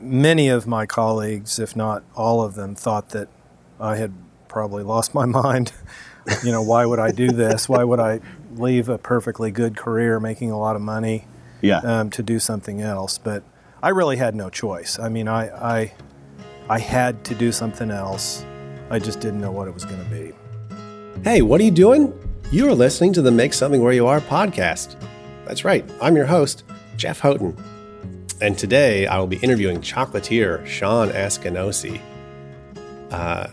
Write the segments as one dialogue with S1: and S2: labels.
S1: many of my colleagues, if not all of them, thought that I had probably lost my mind. you know, why would I do this? Why would I leave a perfectly good career making a lot of money
S2: Yeah.
S1: um, to do something else? But I really had no choice. I mean, I, I, I had to do something else. I just didn't know what it was going to be.
S3: Hey, what are you doing? You are listening to the Make Something Where You Are podcast. That's right, I'm your host, Jeff Houghton. And today I will be interviewing chocolatier Shawn Askinosie. Uh,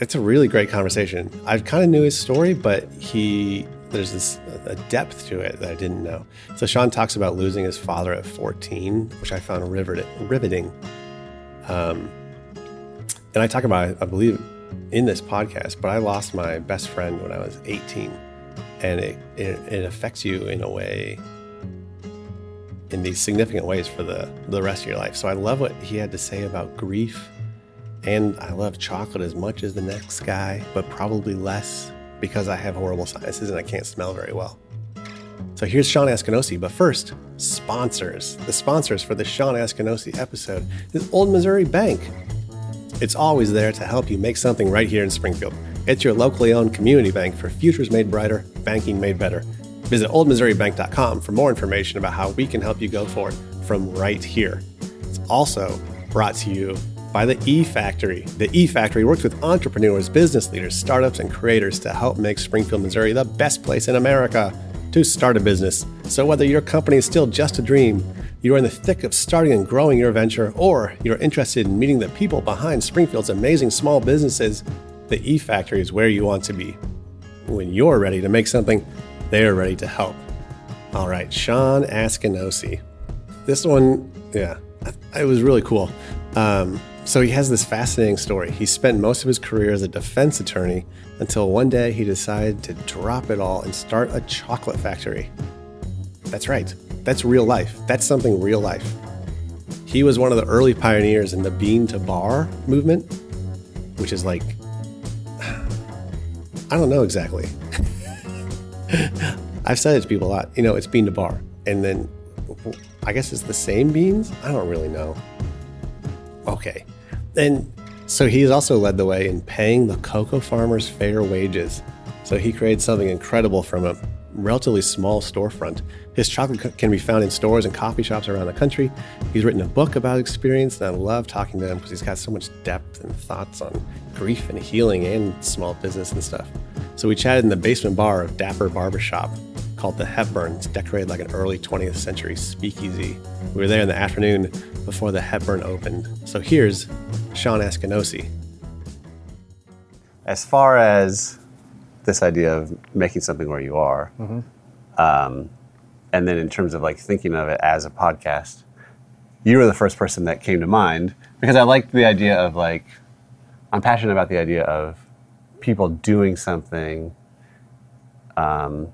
S3: it's a really great conversation. I kind of knew his story, but he there's this a depth to it that I didn't know. So Shawn talks about losing his father at 14, which I found rivet- riveting. Um, and I talk about, I believe, in this podcast, but I lost my best friend when I was 18, and it, it, it affects you in a way, in these significant ways for the, the rest of your life. So I love what he had to say about grief, and I love chocolate as much as the next guy, but probably less because I have horrible sinuses and I can't smell very well. So here's Shawn Askinosie, but first, sponsors. The sponsors for the Shawn Askinosie episode is Old Missouri Bank. It's always there to help you make something right here in Springfield. It's your locally owned community bank for futures made brighter, banking made better. Visit oldmissouribank.com for more information about how we can help you go forward from right here. It's also brought to you by the E Factory. The E Factory works with entrepreneurs, business leaders, startups, and creators to help make Springfield, Missouri the best place in America to start a business. So, whether your company is still just a dream, you're in the thick of starting and growing your venture, or you're interested in meeting the people behind Springfield's amazing small businesses, the E Factory is where you want to be. When you're ready to make something, they're ready to help. All right, Shawn Askinosie. This one, yeah, it was really cool. Um, so he has this fascinating story. He spent most of his career as a defense attorney until one day he decided to drop it all and start a chocolate factory. That's right. That's real life. That's something real life. He was one of the early pioneers in the bean to bar movement, which is like, I don't know exactly. I've said it to people a lot. You know, it's bean to bar. And then I guess it's the same beans. I don't really know. Okay. And so he's also led the way in paying the cocoa farmers fair wages. So he created something incredible from a relatively small storefront. His chocolate can be found in stores and coffee shops around the country. He's written a book about experience, and I love talking to him because he's got so much depth and thoughts on grief and healing and small business and stuff. So we chatted in the basement bar of Dapper Barbershop called the Hepburn. It's decorated like an early 20th century speakeasy. We were there in the afternoon before the Hepburn opened. So here's Shawn Askinosie.
S2: as far as this idea of making something where you are, um, and then in terms of like thinking of it as a podcast, you were the first person that came to mind because I liked the idea of like, I'm passionate about the idea of people doing something um,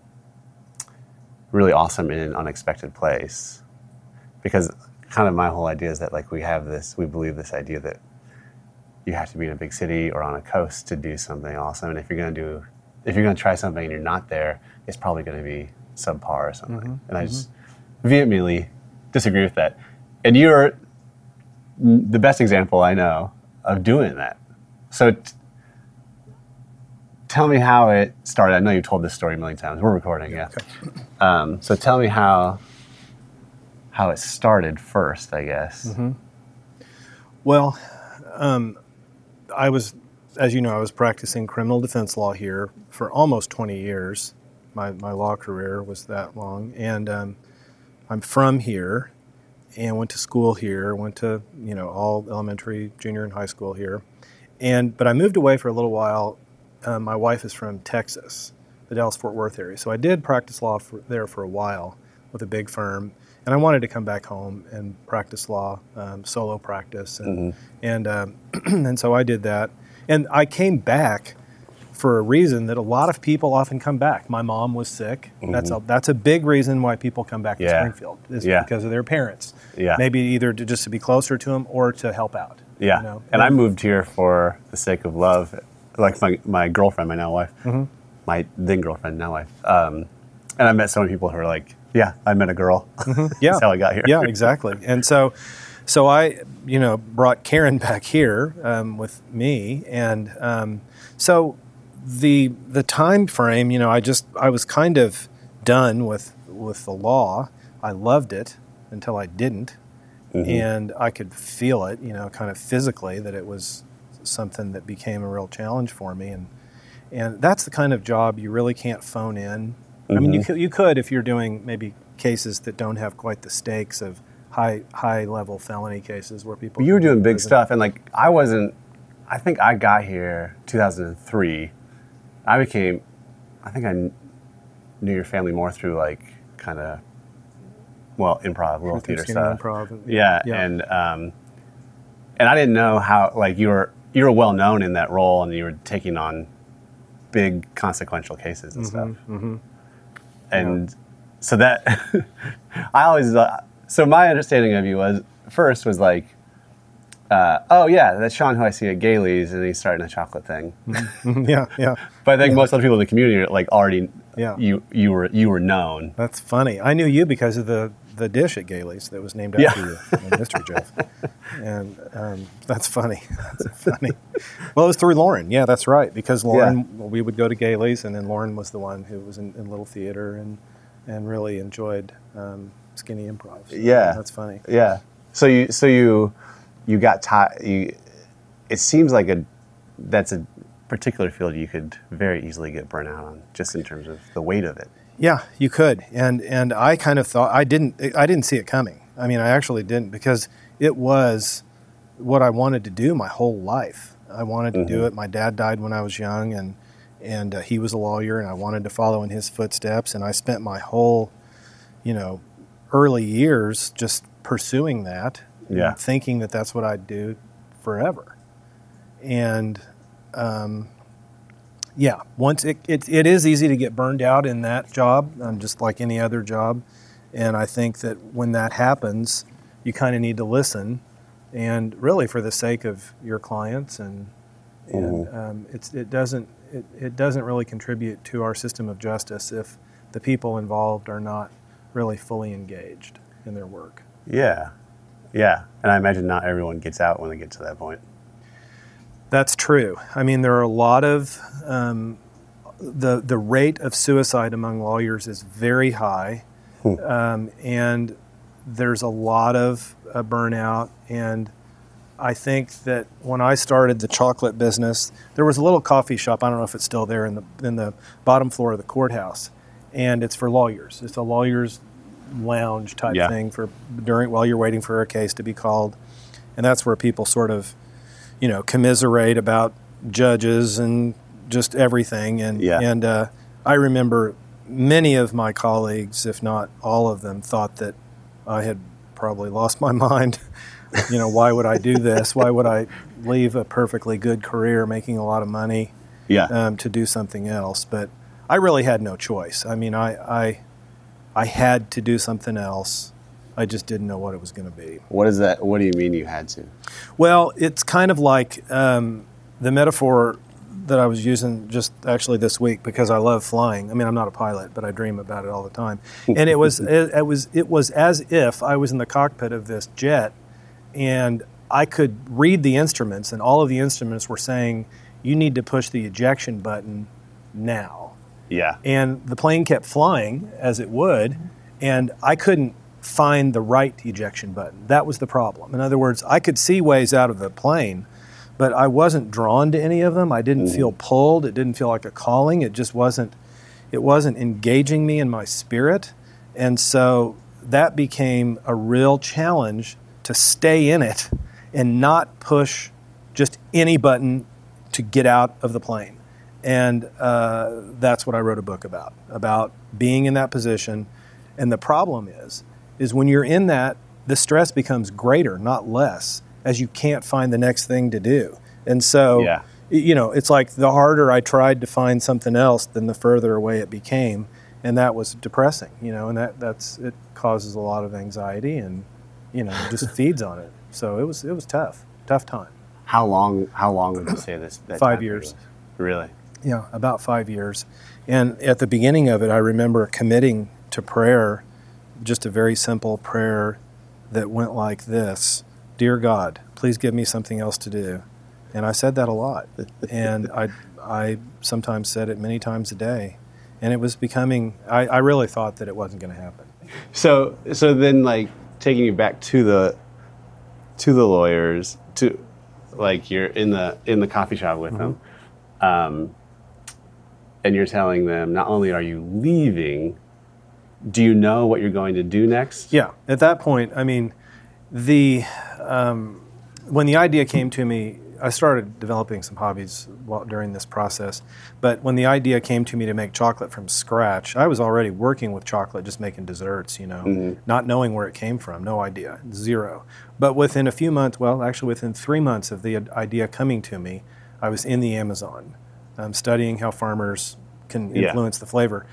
S2: really awesome in an unexpected place. Because kind of my whole idea is that like we have this, we believe this idea that you have to be in a big city or on a coast to do something awesome. And if you're going to do, if you're going to try something and you're not there, it's probably going to be subpar or something. And I just vehemently disagree with that. And you're the best example I know of doing that. So t- tell me how it started. I know you've told this story a million times. We're recording, yeah. Um, so tell me how how it started first, I guess.
S1: Well, um, I was, as you know, I was practicing criminal defense law here for almost 20 years. My, my law career was that long. And um, I'm from here and went to school here, went to, you know, all elementary, junior, and high school here. And, but I moved away for a little while. Uh, my wife is from Texas, the Dallas Fort Worth area. So I did practice law for, there for a while with a big firm. And I wanted to come back home and practice law, um, solo practice, and and um, and so I did that. And I came back for a reason that a lot of people often come back. My mom was sick. That's a that's a big reason why people come back to Springfield is
S2: Yeah.
S1: because of their parents.
S2: Yeah.
S1: Maybe either to, just to be closer to them or to help out.
S2: Yeah.
S1: you know?
S2: And I moved here for the sake of love, like my, my girlfriend, my now wife,
S1: Mm-hmm.
S2: my then girlfriend, now wife. Um, and I met so many people who are like, yeah, I met a girl.
S1: Mm-hmm. yeah.
S2: That's how I got here.
S1: Yeah, exactly. And so, so I, you know, brought Karen back here um, with me, and um, so the the time frame, you know, I just I was kind of done with with the law. I loved it until I didn't,
S2: Mm-hmm.
S1: and I could feel it, you know, kind of physically that it was something that became a real challenge for me, and and that's the kind of job you really can't phone in. I mean, you
S2: Mm-hmm.
S1: could, you could if you're doing maybe cases that don't have quite the stakes of high high level felony cases where people.
S2: But you were
S1: can go to
S2: doing big stuff, and like I wasn't. I think I got here 2003. I became. I think I knew your family more through like kind of, well, improv, little theater stuff.
S1: improv
S2: Yeah,
S1: yeah.
S2: and um, and I didn't know how like you were you were well known in that role, and you were taking on big consequential cases and stuff.
S1: Mm-hmm,
S2: And so that I always uh, so my understanding of you was first was like. Uh, oh yeah, that's Shawn who I see at Gailey's, and he's starting a chocolate thing.
S1: yeah, yeah.
S2: But I think most other people in the community are like already
S1: Yeah.
S2: you you were you were known.
S1: That's funny. I knew you because of the, the dish at Gailey's that was named
S2: Yeah.
S1: after you, Mystery Jeff. And um, that's funny. That's funny. Well, it was through Lauren. Yeah, that's right. Because Lauren, well, we would go to Gailey's, and then Lauren was the one who was in, in Little Theater and and really enjoyed um, skinny improv. So
S2: Yeah.
S1: that's funny.
S2: Yeah. So you so you you got tired. You it seems like a that's a particular field you could very easily get burnt out on, just in terms of the weight of it.
S1: Yeah, you could, and and I kind of thought I didn't I didn't see it coming. I mean, I actually didn't because it was what I wanted to do my whole life. I wanted to do it. My dad died when I was young, and and uh, he was a lawyer, and I wanted to follow in his footsteps. And I spent my whole, you know, early years just pursuing that,
S2: Yeah.
S1: thinking that that's what I'd do forever. And um, yeah, once it, it, it is easy to get burned out in that job, um, just like any other job. And I think that when that happens, you kind of need to listen, and really for the sake of your clients, and and um, it's it doesn't it, it doesn't really contribute to our system of justice if the people involved are not really fully engaged in their work.
S2: Yeah. Yeah. And I imagine not everyone gets out when they get to that point.
S1: That's true. I mean, there are a lot of um, the the rate of suicide among lawyers is very high, um, and there's a lot of uh, burnout. And I think that when I started the chocolate business, there was a little coffee shop. I don't know if it's still there in the in the bottom floor of the courthouse, and it's for lawyers. It's a lawyers lounge type
S2: Yeah.
S1: thing for during while you're waiting for a case to be called, and that's where people sort of you know, commiserate about judges and just everything. And
S2: Yeah.
S1: and uh, I remember many of my colleagues, if not all of them, thought that I had probably lost my mind. you know, why would I do this? Why would I leave a perfectly good career, making a lot of money,
S2: Yeah.
S1: um, to do something else? But I really had no choice. I mean, I I, I had to do something else. I just didn't know what it was going to be.
S2: what is that? What do you mean you had to?
S1: Well, it's kind of like um, the metaphor that I was using just actually this week because I love flying. I mean, I'm not a pilot, but I dream about it all the time. And it was it, it was it was as if I was in the cockpit of this jet, and I could read the instruments, and all of the instruments were saying, "You need to push the ejection button now."
S2: Yeah.
S1: and the plane kept flying as it would, and I couldn't find the right ejection button. That was the problem. In other words, I could see ways out of the plane, but I wasn't drawn to any of them. I didn't feel pulled. It didn't feel like a calling. It just wasn't. It wasn't engaging me in my spirit, and so that became a real challenge to stay in it and not push just any button to get out of the plane. And uh, that's what I wrote a book about, about being in that position. And the problem is, is when you're in that, the stress becomes greater, not less, as you can't find the next thing to do. And so,
S2: Yeah.
S1: you know, it's like the harder I tried to find something else, then the further away it became. And that was depressing, you know, and that, that's, it causes a lot of anxiety and, you know, just feeds on it. So it was, it was tough, tough time.
S2: How long? How long would you say this? That
S1: Five years.
S2: Really?
S1: Yeah, about five years. And at the beginning of it, I remember committing to prayer, just a very simple prayer that went like this Dear God, please give me something else to do. And I said that a lot. and I, I sometimes said it many times a day. And it was becoming, I, I really thought that it wasn't going to happen.
S2: So so then like taking you back to the to the lawyers to like you're in the in the coffee shop with them, um, and you're telling them not only are you leaving, do you know what you're going to do next?
S1: Yeah, at that point, I mean, the um, when the idea came to me, I started developing some hobbies while, during this process. But when the idea came to me to make chocolate from scratch, I was already working with chocolate, just making desserts, you know, not knowing where it came from, no idea, zero. But within a few months, well, actually within three months of the idea coming to me, I was in the Amazon, um, studying how farmers can
S2: Yeah.
S1: influence the flavor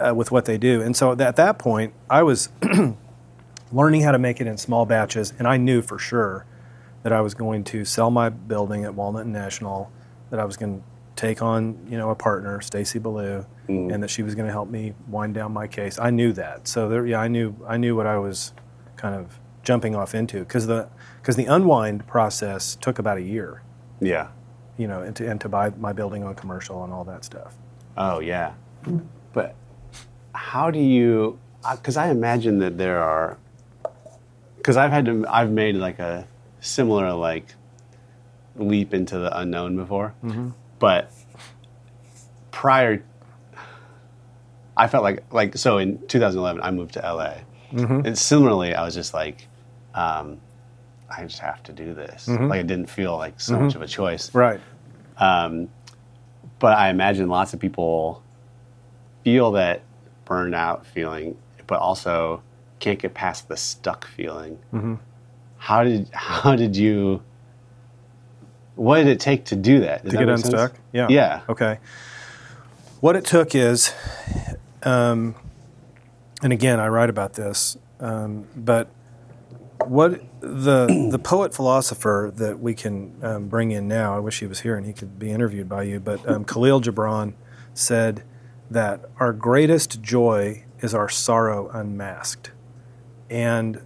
S1: uh, with what they do. And so at that point, I was learning how to make it in small batches, and I knew for sure that I was going to sell my building at Walnut and National, that I was going to take on, you know, a partner, Stacy Ballou, and that she was going to help me wind down my case. I knew that, so there, yeah, I knew I knew what I was kind of jumping off into because the because the unwind process took about a year,
S2: Yeah.
S1: you know, and to, and to buy my building on commercial and all that stuff.
S2: Oh yeah, but how do you? Because I imagine that there are. Because I've had to, I've made like a similar like leap into the unknown before, mm-hmm. but prior, I felt like like so in 2011 I moved to LA, mm-hmm. and similarly I was just like. Um, I just have to do this. Mm-hmm. Like it didn't feel like so much of a choice
S1: Right.
S2: Um, but I imagine lots of people feel that burned out feeling, but also can't get past the stuck feeling.
S1: Mm-hmm.
S2: How did how did you? What did it take to do that? Does
S1: to
S2: that
S1: get
S2: make sense?
S1: unstuck. Yeah.
S2: Yeah.
S1: Okay. What it took is, um, and again, I write about this, um, but what the the poet philosopher that we can um, bring in now. I wish he was here and he could be interviewed by you. But um, Kahlil Gibran said that our greatest joy is our sorrow unmasked, and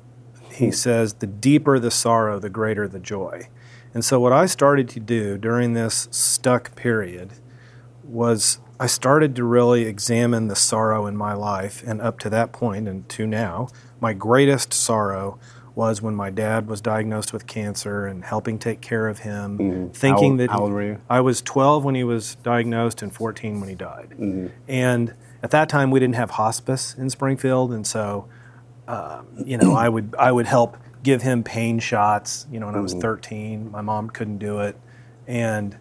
S1: he hmm. says the deeper the sorrow, the greater the joy. And so, what I started to do during this stuck period was I started to really examine the sorrow in my life. And up to that point and to now, my greatest sorrow was when my dad was diagnosed with cancer and helping take care of him, thinking
S2: How-
S1: that
S2: how old were you?
S1: I was 12 when he was diagnosed and 14 when he died.
S2: Mm-hmm.
S1: And at that time, we didn't have hospice in Springfield, and so um, you know, I would I would help give him pain shots. You know, when I was 13, my mom couldn't do it, and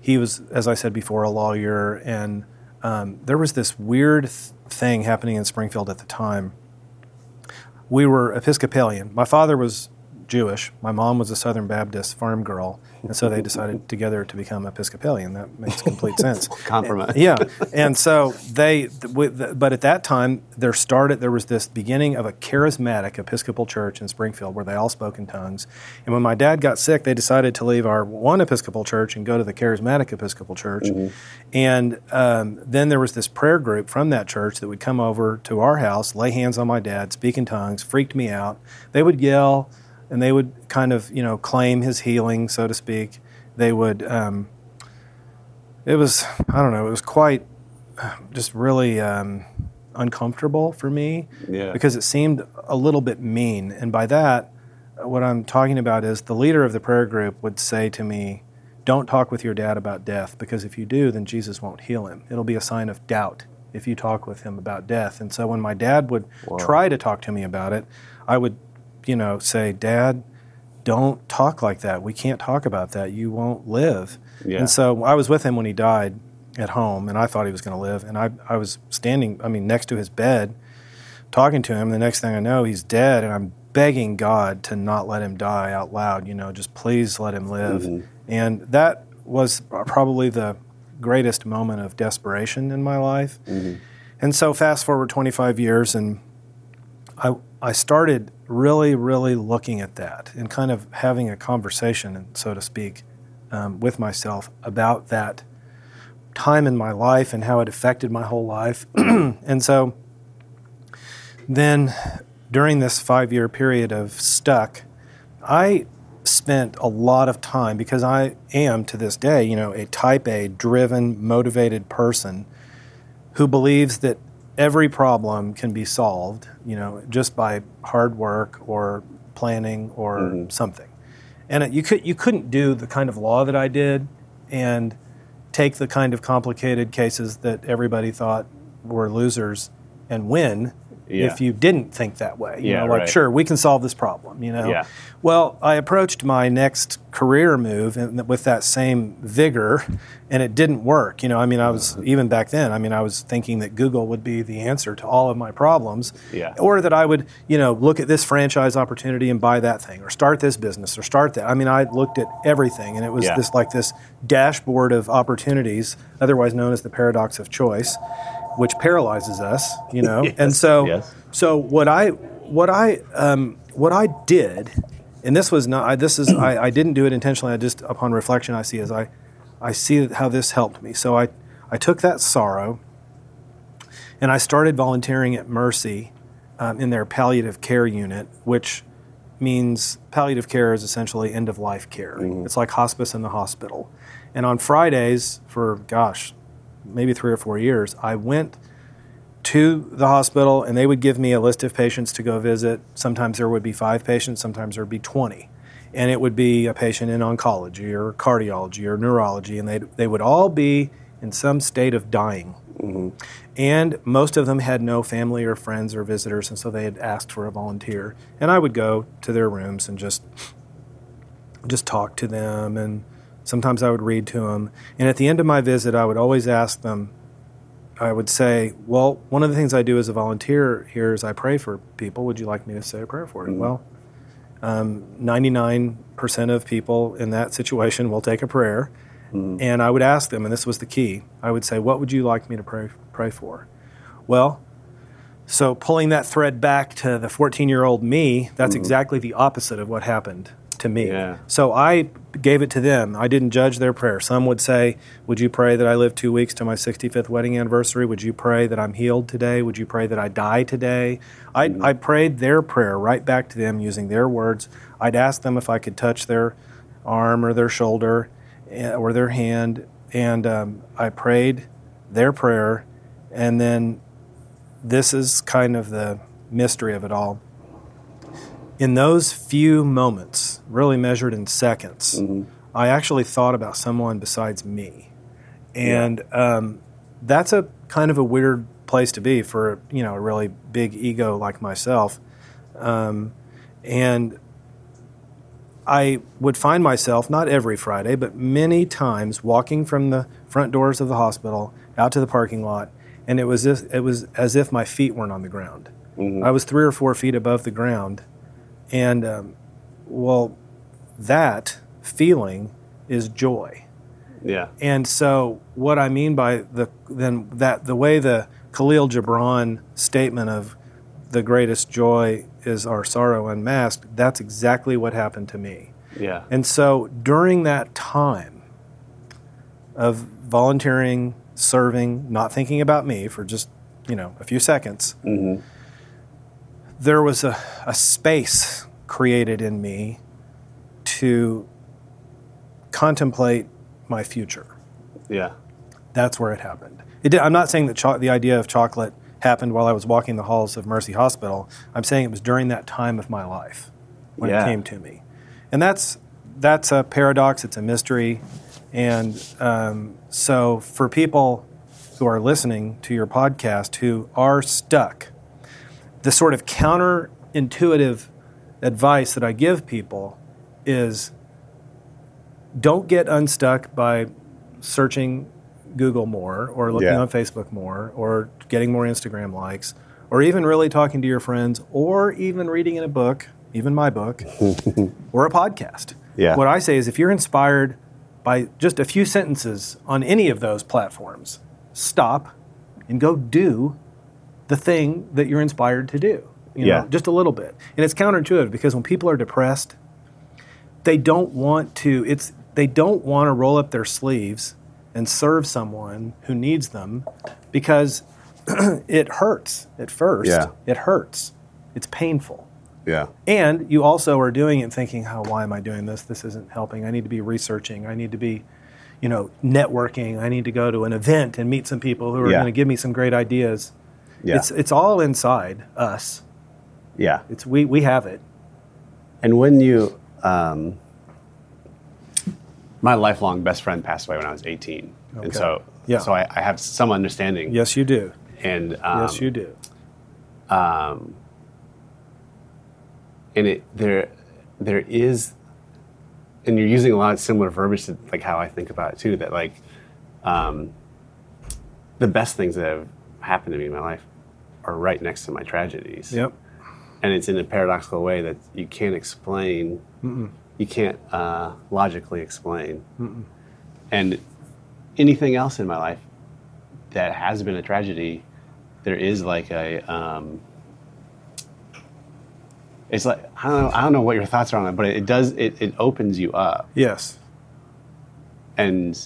S1: he was, as I said before, a lawyer, and um, there was this weird th- thing happening in Springfield at the time. We were Episcopalian. My father was Jewish. My mom was a Southern Baptist farm girl, and so they decided together to become Episcopalian. That makes complete sense.
S2: Compromise.
S1: Yeah, and so they, th- with the- but at that time there started there was this beginning of a charismatic Episcopal church in Springfield where they all spoke in tongues. And when my dad got sick, they decided to leave our one Episcopal church and go to the charismatic Episcopal church. And um, then there was this prayer group from that church that would come over to our house, lay hands on my dad, speak in tongues, freaked me out. They would yell, and they would kind of you know claim his healing, so to speak. They would. Um, it was I don't know. It was quite just really um, uncomfortable for me
S2: Yeah.
S1: because it seemed a little bit mean. And by that, what I'm talking about is the leader of the prayer group would say to me, "Don't talk with your dad about death because if you do, then Jesus won't heal him. It'll be a sign of doubt if you talk with him about death." And so when my dad would try to talk to me about it, I would, you know, say, "Dad." Don't talk like that. We can't talk about that. You won't live.
S2: Yeah.
S1: And so I was with him when he died at home, and I thought he was going to live. And I, I was standing, I mean, next to his bed, talking to him. The next thing I know, he's dead, and I'm begging God to not let him die out loud. You know, just please let him live. Mm-hmm. And that was probably the greatest moment of desperation in my life. Mm-hmm. And so, fast forward 25 years, and I, I started really, really looking at that and kind of having a conversation, so to speak, um, with myself about that time in my life and how it affected my whole life. and so then during this five year period of stuck, I spent a lot of time because I am to this day, you know, a type A driven, motivated person who believes that every problem can be solved, you know, just by hard work or planning or mm-hmm. something. And it, you could you couldn't do the kind of law that I did and take the kind of complicated cases that everybody thought were losers and win yeah. if you didn't think that way. You
S2: yeah,
S1: know, like
S2: right.
S1: sure, we can solve this problem, you know.
S2: Yeah.
S1: Well, I approached my next career move and with that same vigor and it didn't work. You know, I mean, I was even back then, I mean, I was thinking that Google would be the answer to all of my problems.
S2: Yeah.
S1: Or that I would, you know, look at this franchise opportunity and buy that thing or start this business or start that. I mean, I looked at everything and it was
S2: Yeah.
S1: this like this dashboard of opportunities, otherwise known as the paradox of choice which paralyzes us, you know.
S2: Yes,
S1: and so,
S2: yes.
S1: so what I what I um, what I did, and this was not I, this is I, I didn't do it intentionally. I just upon reflection I see as I I see how this helped me. So I I took that sorrow, and I started volunteering at Mercy um, in their palliative care unit, which means palliative care is essentially end of life care. It's like hospice in the hospital. And on Fridays, for gosh, maybe three or four years, I went to the hospital and they would give me a list of patients to go visit. Sometimes there would be five patients, sometimes there would be 20. And it would be a patient in oncology or cardiology or neurology, and they they would all be in some state of dying. Mm-hmm. And most of them had no family or friends or visitors, and so they had asked for a volunteer. And I would go to their rooms and just just talk to them and sometimes I would read to them. And at the end of my visit, I would always ask them, I would say, Well, one of the things I do as a volunteer here is I pray for people. Would you like me to say a prayer for you? Mm-hmm. Well, um, 99% of people in that situation will take a prayer. Mm-hmm. And I would ask them, and this was the key I would say, What would you like me to pray, pray for? Well, so pulling that thread back to the 14 year old me, that's mm-hmm. exactly the opposite of what happened to me.
S2: Yeah.
S1: So I gave it to them. I didn't judge their prayer. Some would say, Would you pray that I live two weeks to my 65th wedding anniversary? Would you pray that I'm healed today? Would you pray that I die today? I, I prayed their prayer right back to them using their words. I'd ask them if I could touch their arm or their shoulder eh, or their hand. And um, I prayed their prayer. And then this is kind of the mystery of it all in those few moments, really measured in seconds, I actually thought about someone besides me, and um, that's a kind of a weird place to be for you know a really big ego like myself, um, and I would find myself not every Friday, but many times walking from the front doors of the hospital out to the parking lot, and it was as, it was as if my feet weren't on the ground. I was three or four feet above the ground, and um, well, that feeling is joy.
S2: Yeah.
S1: And so, what I mean by the then that the way the Kahlil Gibran statement of the greatest joy is our sorrow unmasked, that's exactly what happened to me.
S2: Yeah.
S1: And so, during that time of volunteering, serving, not thinking about me for just you know a few seconds, there was a, a space created in me to contemplate my future.
S2: yeah.
S1: That's where it happened. It did, I'm not saying that cho- the idea of chocolate happened while I was walking the halls of Mercy Hospital. I'm saying it was during that time of my life when
S2: Yeah.
S1: it came to me, and that's that's a paradox. It's a mystery, and um, so for people who are listening to your podcast who are stuck, the sort of counterintuitive advice that I give people is don't get unstuck by searching Google more or looking
S2: Yeah.
S1: on Facebook more or getting more Instagram likes or even really talking to your friends or even reading in a book, even my book, or a podcast.
S2: Yeah.
S1: What I say is if you're inspired by just a few sentences on any of those platforms, stop and go do the thing that you're inspired to do. You know,
S2: Yeah.
S1: just a little bit. And it's counterintuitive because when people are depressed, they don't want to it's they don't want to roll up their sleeves and serve someone who needs them because it hurts at first.
S2: Yeah.
S1: It hurts. It's painful.
S2: Yeah.
S1: And you also are doing it thinking, "Oh, why am I doing this? This isn't helping. I need to be researching. I need to be, you know, networking. I need to go to an event and meet some people who are
S2: Yeah.
S1: going to give me some great ideas."
S2: Yeah.
S1: It's it's all inside us.
S2: yeah.
S1: It's we we have it.
S2: And when you, um, my lifelong best friend passed away when I was 18,
S1: Okay.
S2: and so
S1: Yeah.
S2: so I, I have some understanding.
S1: Yes, you do.
S2: And um,
S1: yes, you do.
S2: Um and it there there is and you're using a lot of similar verbiage to like how I think about it too that like um, the best things that have happened to me in my life are right next to my tragedies
S1: Yep.
S2: and it's in a paradoxical way that you can't explain you can't uh, logically explain and anything else in my life that has been a tragedy there is like a um, it's like I don't know I don't know what your thoughts are on it, but it, does it, it opens you up
S1: Yes.
S2: and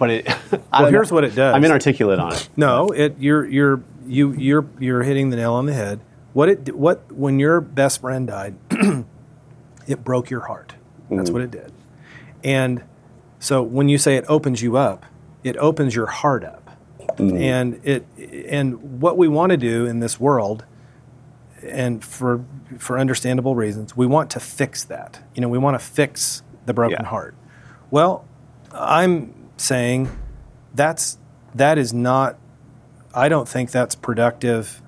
S2: but it
S1: Well, here's
S2: know.
S1: what it does.
S2: I'm inarticulate on it.
S1: No, it you're you're you you're you're hitting the nail on the head. What it what when your best friend died, it broke your heart. That's what it did. And so when you say it opens you up, it opens your heart up. And it and what we want to do in this world and for for understandable reasons, we want to fix that. You know, we want to fix the broken
S2: Yeah.
S1: heart. Well, I'm saying that's that is not I don't think that's productive.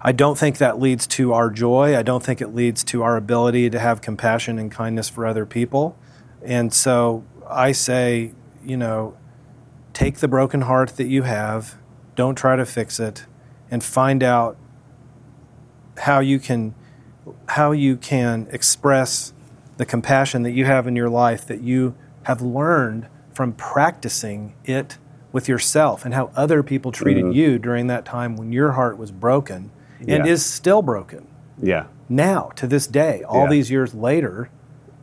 S1: I don't think that leads to our joy. I don't think it leads to our ability to have compassion and kindness for other people. And so I say, you know, take the broken heart that you have, don't try to fix it, and find out how you can how you can express the compassion that you have in your life that you have learned from practicing it with yourself and how other people treated you during that time when your heart was broken and
S2: Yeah.
S1: is still broken
S2: Yeah,
S1: now to this day all
S2: Yeah.
S1: these years later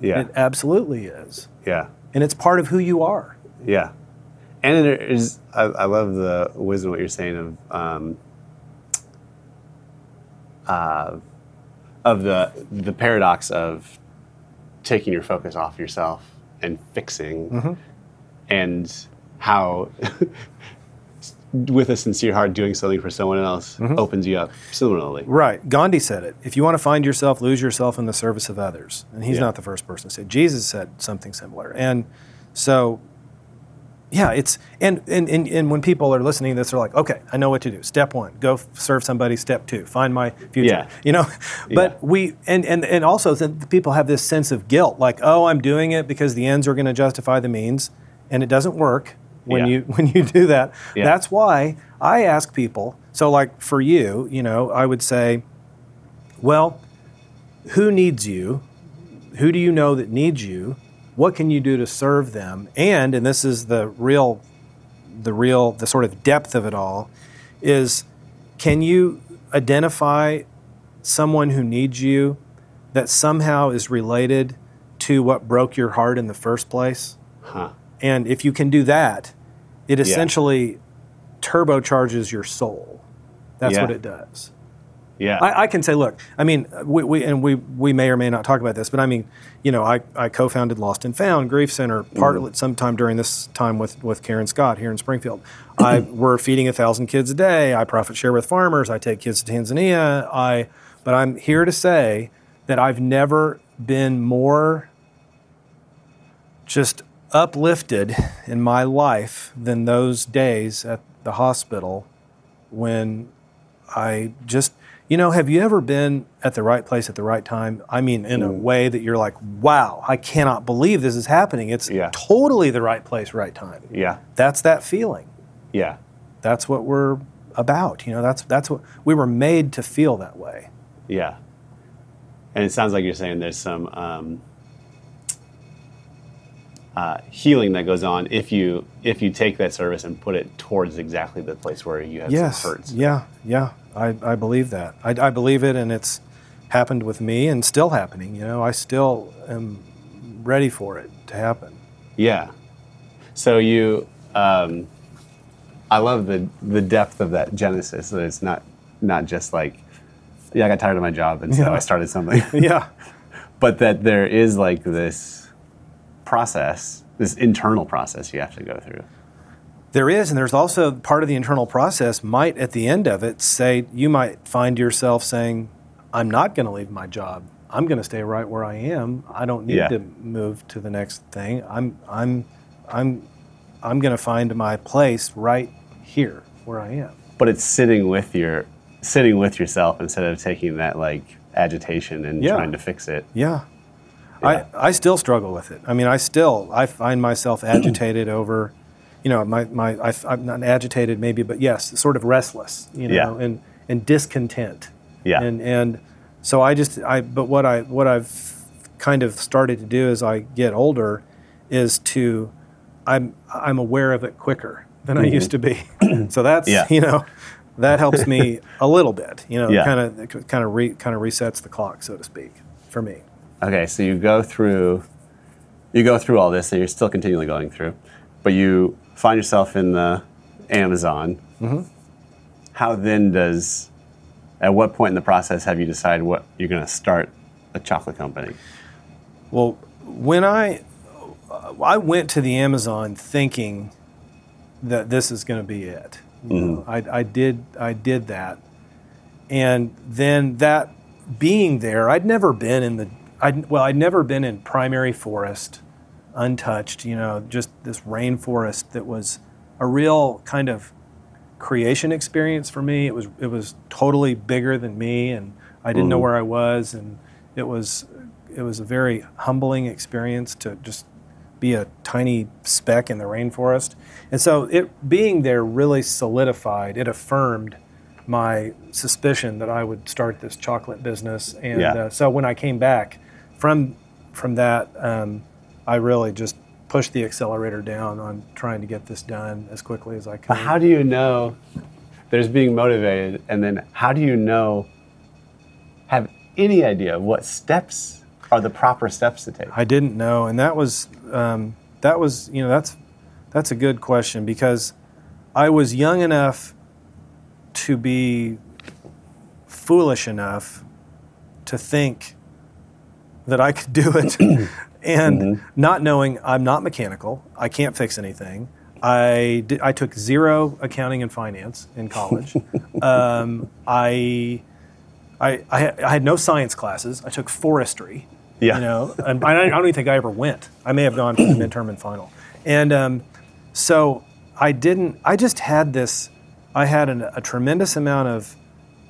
S2: yeah,
S1: it absolutely is
S2: yeah,
S1: and it's part of who you are
S2: yeah. And there is I, I love the wisdom what you're saying of um, uh, of the the paradox of taking your focus off yourself and fixing,
S1: Mm-hmm.
S2: And how with a sincere heart doing something for someone else
S1: Mm-hmm.
S2: opens you up similarly.
S1: Right. Gandhi said it. If you want to find yourself, lose yourself in the service of others. And he's
S2: Yeah.
S1: not the first person to say. it. Jesus said something similar. And so, yeah, it's and, and and and when people are listening to this, they're like, okay, I know what to do. Step one, go serve somebody. Step two, find my future.
S2: Yeah.
S1: You know, but
S2: Yeah.
S1: we and and and also people have this sense of guilt, like, oh, I'm doing it because the ends are going to justify the means, and it doesn't work when
S2: Yeah.
S1: you when you do that.
S2: Yeah.
S1: That's why I ask people. So, like for you, you know, I would say, well, who needs you? Who do you know that needs you? What can you do to serve them? And and this is the real the real the sort of depth of it all is can you identify someone who needs you that somehow is related to what broke your heart in the first place?
S2: Huh.
S1: And if you can do that, it essentially turbocharges your soul. That's
S2: Yeah.
S1: what it does.
S2: Yeah.
S1: I, I can say, look, I mean, we, we and we we may or may not talk about this, but I mean, you know, I, I co-founded Lost and Found Grief Center mm-hmm. partly sometime during this time with with Karen Scott here in Springfield. I we're feeding a thousand kids a day. I profit share with farmers. I take kids to Tanzania. I, but I'm here to say that I've never been more just uplifted in my life than those days at the hospital when I just, you know, have you ever been at the right place at the right time? I mean, in a way that you're like, wow, I cannot believe this is happening. It's
S2: Yeah.
S1: totally the right place, right time.
S2: yeah.
S1: That's that feeling.
S2: Yeah.
S1: That's what we're about. You know, that's that's what we were made to feel that way.
S2: Yeah. And it sounds like you're saying there's some um, uh, healing that goes on if you if you take that service and put it towards exactly the place where you have
S1: yes.
S2: some hurts.
S1: Yeah. Yeah. I, I believe that. I, I believe it, and it's happened with me and still happening. You know, I still am ready for it to happen.
S2: Yeah. So you, um, I love the the depth of that genesis. That it's not not just like yeah, I got tired of my job, and so
S1: Yeah.
S2: I started something.
S1: yeah.
S2: but that there is like this process, this internal process you have to go through.
S1: There is, and there's also part of the internal process might at the end of it say you might find yourself saying, I'm not going to leave my job. I'm going to stay right where I am. I don't need
S2: Yeah.
S1: to move to the next thing. I'm I'm I'm I'm going to find my place right here where I am.
S2: But it's sitting with your sitting with yourself instead of taking that like agitation and
S1: Yeah.
S2: trying to fix it.
S1: Yeah.
S2: Yeah.
S1: I, I still struggle with it. I mean, I still I find myself agitated over, you know, my, my I, am not agitated maybe, but yes, sort of restless, you know,
S2: Yeah.
S1: and and discontent.
S2: Yeah.
S1: And and so I just I but what I what I've kind of started to do as I get older is to I'm I'm aware of it quicker than I mm-hmm. used to be. so that's
S2: Yeah.
S1: you know that helps me a little bit. You know, kind of kind of re, kind of resets the clock, so to speak, for me.
S2: Okay, so you go through you go through all this and you're still continually going through, but you find yourself in the Amazon.
S1: Mm-hmm.
S2: How then does at what point in the process have you decided what you're going to start a chocolate company?
S1: Well, when I I went to the Amazon thinking that this is going to be it. Know, I, I did I did that, and then that being there, I'd never been in the I well I'd never been in primary forest, untouched. You know, just this rainforest that was a real kind of creation experience for me. It was it was totally bigger than me, and I didn't know where I was, and it was it was a very humbling experience to just be a tiny speck in the rainforest. And so it being there really solidified. It affirmed my suspicion that I would start this chocolate business. And
S2: Yeah.
S1: uh, so when I came back from from that, um, I really just pushed the accelerator down on trying to get this done as quickly as I could.
S2: How do you know there's being motivated, and then how do you know, have any idea of what steps are the proper steps to take?
S1: I didn't know, and that was um, that was you know that's that's a good question because I was young enough to be foolish enough to think that I could do it, and not knowing I'm not mechanical, I can't fix anything. I did, I took zero accounting and finance in college. um, I I, I, had- I had no science classes. I took forestry.
S2: Yeah.
S1: You know, and I, I don't even think I ever went. I may have gone for the midterm and final. And um, so I didn't, I just had this, I had an, a tremendous amount of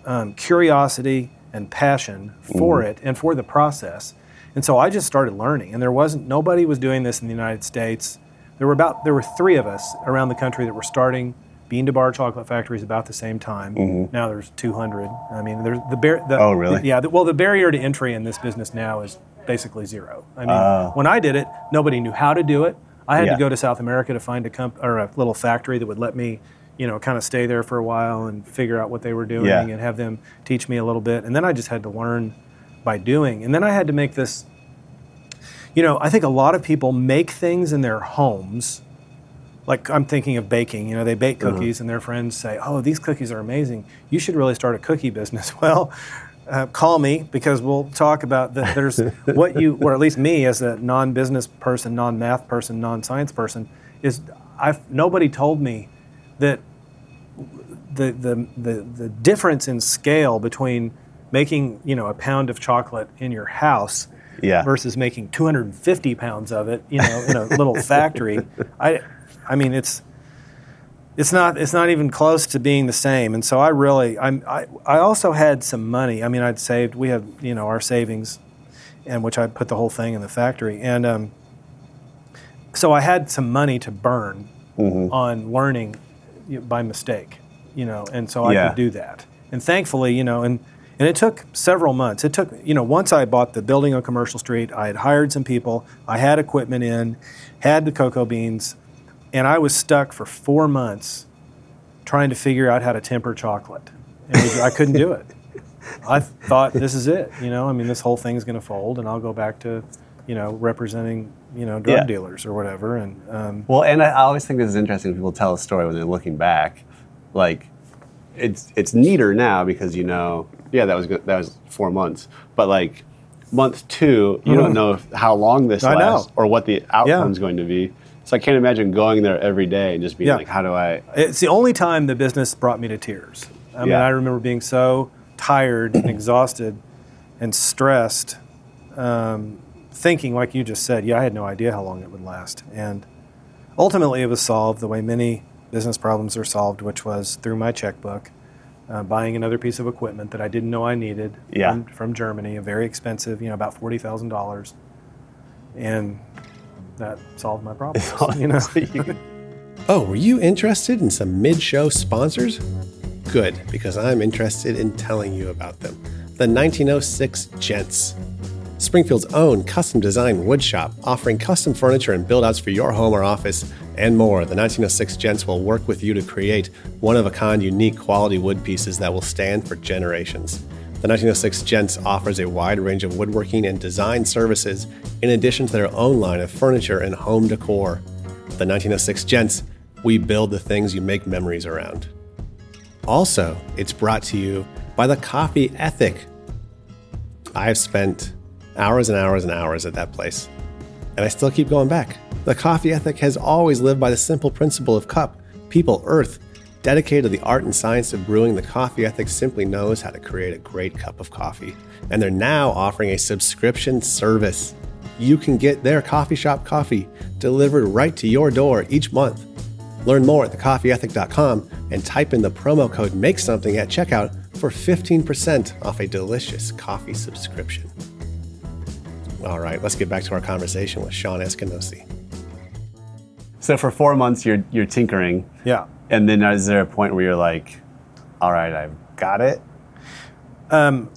S1: um, curiosity and passion for it and for the process. And so I just started learning. And there wasn't, nobody was doing this in the United States. There were about, there were three of us around the country that were starting bean to bar chocolate factories about the same time. Mm-hmm. Now there's 200. I mean, there's the, bar- the
S2: Oh, really?
S1: yeah. The, well, the barrier to entry in this business now is basically zero. I mean,
S2: Oh.
S1: when I did it, nobody knew how to do it. I had
S2: Yeah.
S1: to go to South America to find a comp- or a little factory that would let me, you know, kind of stay there for a while and figure out what they were doing
S2: Yeah.
S1: and have them teach me a little bit. And then I just had to learn by doing. And then I had to make this. You know, I think a lot of people make things in their homes. Like I'm thinking of baking. You know, they bake cookies, and their friends say, "Oh, these cookies are amazing. You should really start a cookie business." Well, uh, call me because we'll talk about that. There's what you, or at least me, as a non-business person, non-math person, non-science person, is I've nobody told me that the, the the the difference in scale between making you know a pound of chocolate in your house
S2: Yeah.
S1: versus making 250 pounds of it you know in a little factory. I i mean it's it's not it's not even close to being the same. And so i really i'm i, I also had some money. I mean i'd saved we had you know our savings and which i put the whole thing in the factory. And um, so i had some money to burn on learning by mistake you know and so i
S2: Yeah.
S1: could do that. And thankfully you know and and it took several months it took you know once i bought the building on commercial street i had hired some people i had equipment in had the cocoa beans and i was stuck for four months trying to figure out how to temper chocolate was- i couldn't do it i thought this is it you know i mean this whole thing's going to fold and i'll go back to you know representing you know drug
S2: Yeah.
S1: dealers or whatever and um,
S2: Well, and I I always think this is interesting people tell a story when they're looking back. Like, it's it's neater now because you know, yeah, that was good. That was four months, but like month two, you don't know if, how long this
S1: Mm-hmm. I know.
S2: lasts or what the outcome outcome's going to be. So I can't imagine going there every day and just being
S1: Yeah.
S2: like, how do I?
S1: It's the only time the business brought me to tears. I mean,
S2: Yeah.
S1: I remember being so tired and exhausted and stressed, um, thinking, like you just said, yeah, I had no idea how long it would last. And ultimately, it was solved the way many business problems are solved, which was through my checkbook, uh, buying another piece of equipment that I didn't know I needed
S2: Yeah.
S1: from, from Germany, a very expensive, you know, about forty thousand dollars, and that solved my problem. you know.
S3: Oh, were you interested in some mid show sponsors? Good, because I'm interested in telling you about them. The 1906 Gents. Springfield's own custom designed wood shop, offering custom furniture and build outs for your home or office, and more. The 1906 Gents will work with you to create one of a kind, unique quality wood pieces that will stand for generations. The 1906 Gents offers a wide range of woodworking and design services, in addition to their own line of furniture and home decor. The 1906 Gents, we build the things you make memories around. Also, it's brought to you by the Coffee Ethic. I've spent hours and hours and hours at that place, and I still keep going back. The Coffee Ethic has always lived by the simple principle of cup, people, earth. Dedicated to the art and science of brewing, the Coffee Ethic simply knows how to create a great cup of coffee. And they're now offering a subscription service. You can get their coffee shop coffee delivered right to your door each month. Learn more at thecoffeeethic.com and type in the promo code Make Something at checkout for 15% off a delicious coffee subscription. All right, let's get back to our conversation with Shawn Askinosie.
S2: So for four months, you're you're tinkering,
S1: yeah.
S2: and then is there a point where you're like, all right, I've got it?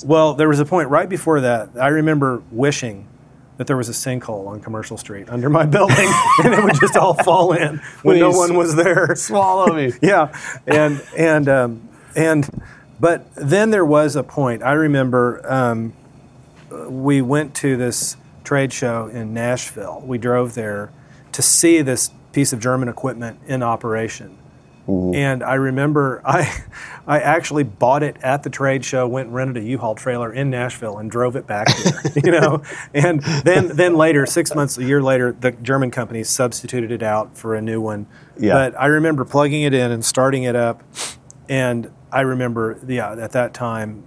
S1: Well, there was a point right before that. I remember wishing that there was a sinkhole on Commercial Street under my building, and it would just all fall in when no one was there.
S2: Swallow me.
S1: yeah, and and um, and but then there was a point. I remember um, we went to this trade show in Nashville. We drove there to see this piece of German equipment in operation. And I remember I, I actually bought it at the trade show, went and rented a U-Haul trailer in Nashville, and drove it back here. you know, and then then later, six months, a year later, the German company substituted it out for a new one.
S2: Yeah.
S1: But I remember plugging it in and starting it up, and I remember, yeah, at that time,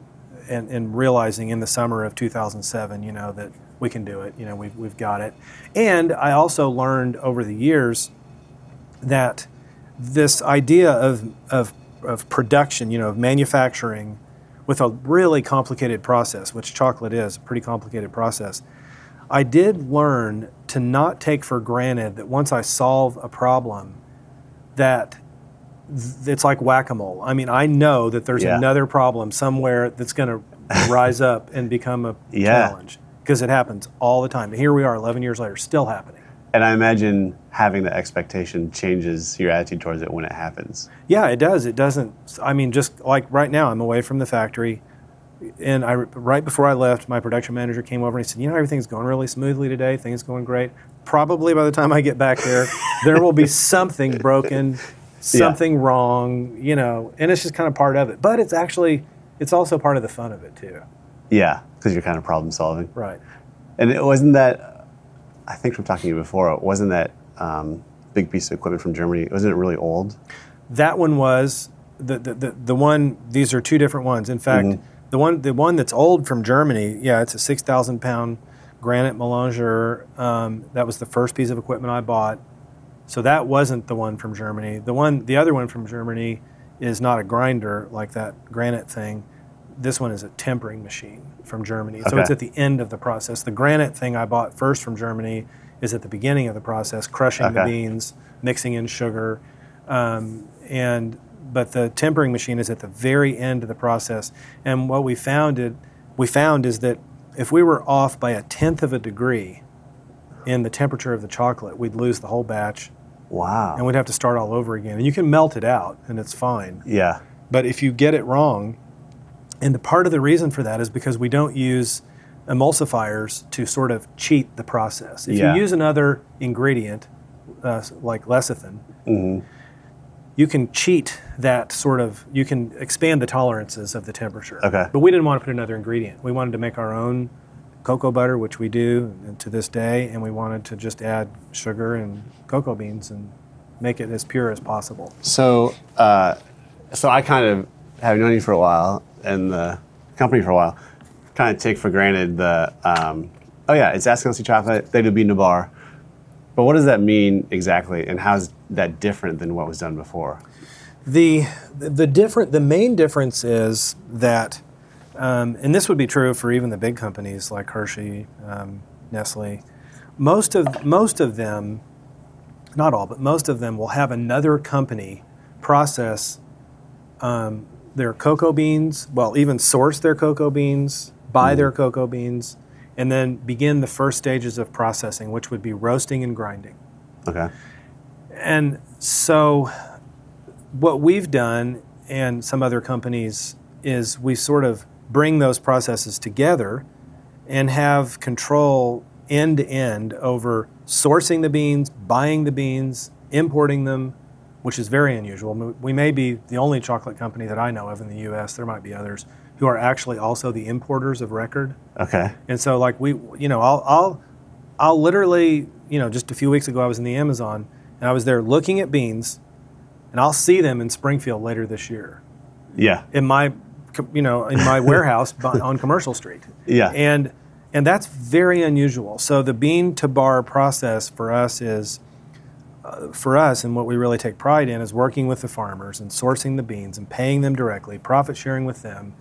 S1: and, and realizing in the summer of 2007, you know, that we can do it. You know, we've we've got it. And I also learned over the years that this idea of, of, of production, you know, of manufacturing with a really complicated process, which chocolate is, a pretty complicated process, I did learn to not take for granted that once I solve a problem, that th- it's like whack-a-mole. I mean, I know that there's
S2: Yeah.
S1: another problem somewhere that's going to rise up and become a
S2: Yeah.
S1: challenge because it happens all the time. And here we are, 11 years later, still happening.
S2: And I imagine having the expectation changes your attitude towards it when it happens.
S1: Yeah, it does. It doesn't. I mean, just like right now, I'm away from the factory, and I right before I left, my production manager came over and he said, "You know, everything's going really smoothly today. Things going great. Probably by the time I get back there, there will be something broken, something wrong. You know, and it's just kind of part of it. But it's actually, it's also part of the fun of it too.
S2: Yeah, because you're kind of problem solving.
S1: Right.
S2: And it wasn't that, I think from talking to you before, it wasn't that um, big piece of equipment from Germany, wasn't it really old?
S1: That one was the the, the, the one. These are two different ones. In fact, the one the one that's old from Germany. Yeah, it's a six thousand pound granite Melanger. Um, that was the first piece of equipment I bought. So that wasn't the one from Germany. The one, the other one from Germany, is not a grinder like that granite thing. This one is a tempering machine from Germany. So it's at the end of the process. The granite thing I bought first from Germany is at the beginning of the process, crushing the beans, mixing in sugar, um, and but the tempering machine is at the very end of the process. And what we found it, we found is that if we were off by a tenth of a degree in the temperature of the chocolate, we'd lose the whole batch
S2: Wow.
S1: and we'd have to start all over again. And you can melt it out and it's fine.
S2: yeah.
S1: But if you get it wrong, and the part of the reason for that is because we don't use emulsifiers to sort of cheat the process. If
S2: Yeah.
S1: you use another ingredient, uh, like lecithin,
S2: Mm-hmm.
S1: you can cheat that sort of you can expand the tolerances of the temperature.
S2: Okay.
S1: But we didn't want to put another ingredient. We wanted to make our own cocoa butter, which we do to this day, and we wanted to just add sugar and cocoa beans and make it as pure as possible.
S2: So, uh, so I kind of have known you for a while and the company for a while. Kind of take for granted the um, oh yeah, it's Askinosie chocolate. They do bean to bar. But what does that mean exactly, and how is that different than what was done before?
S1: The the different the main difference is that, um, and this would be true for even the big companies like Hershey, um, Nestle. Most of most of them, not all, but most of them will have another company process um, their cocoa beans. Well, even source their cocoa beans, buy their cocoa beans, and then begin the first stages of processing, which would be roasting and grinding.
S2: Okay.
S1: And so, what we've done, and some other companies, is we sort of bring those processes together and have control end to end over sourcing the beans, buying the beans, importing them, which is very unusual. We may be the only chocolate company that I know of in the US, there might be others, who are actually also the importers of record.
S2: Okay.
S1: And so, like we, you know, I'll, I'll, I'll literally, you know, just a few weeks ago, I was in the Amazon and I was there looking at beans, and I'll see them in Springfield later this year
S2: Yeah.
S1: in my, you know, in my warehouse on Commercial Street.
S2: Yeah.
S1: And and that's very unusual. So the bean to bar process for us is. Uh, for us, and what we really take pride in is working with the farmers and sourcing the beans and paying them directly, profit sharing with them,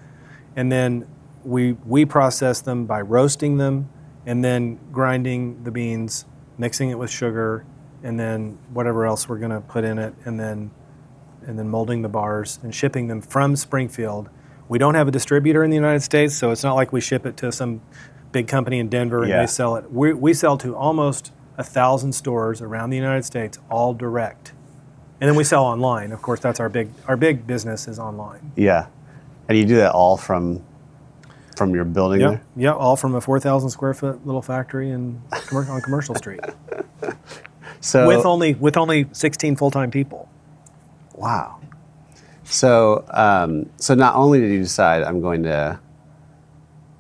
S1: and then we we process them by roasting them and then grinding the beans, mixing it with sugar, and then whatever else we're going to put in it, and then and then molding the bars and shipping them from Springfield. We don't have a distributor in the United States, so it's not like we ship it to some big company in Denver and
S2: Yeah.
S1: they sell it. We, we sell to almost a thousand stores around the United States, all direct. And then we sell online. Of course, that's our big our big business is online.
S2: Yeah. And you do that all from from your building
S1: Yeah,
S2: there?
S1: yeah, all from a four thousand square foot little factory in on Commercial Street
S2: So
S1: with only with only sixteen full time people.
S2: Wow. So, um, so not only did you decide I'm going to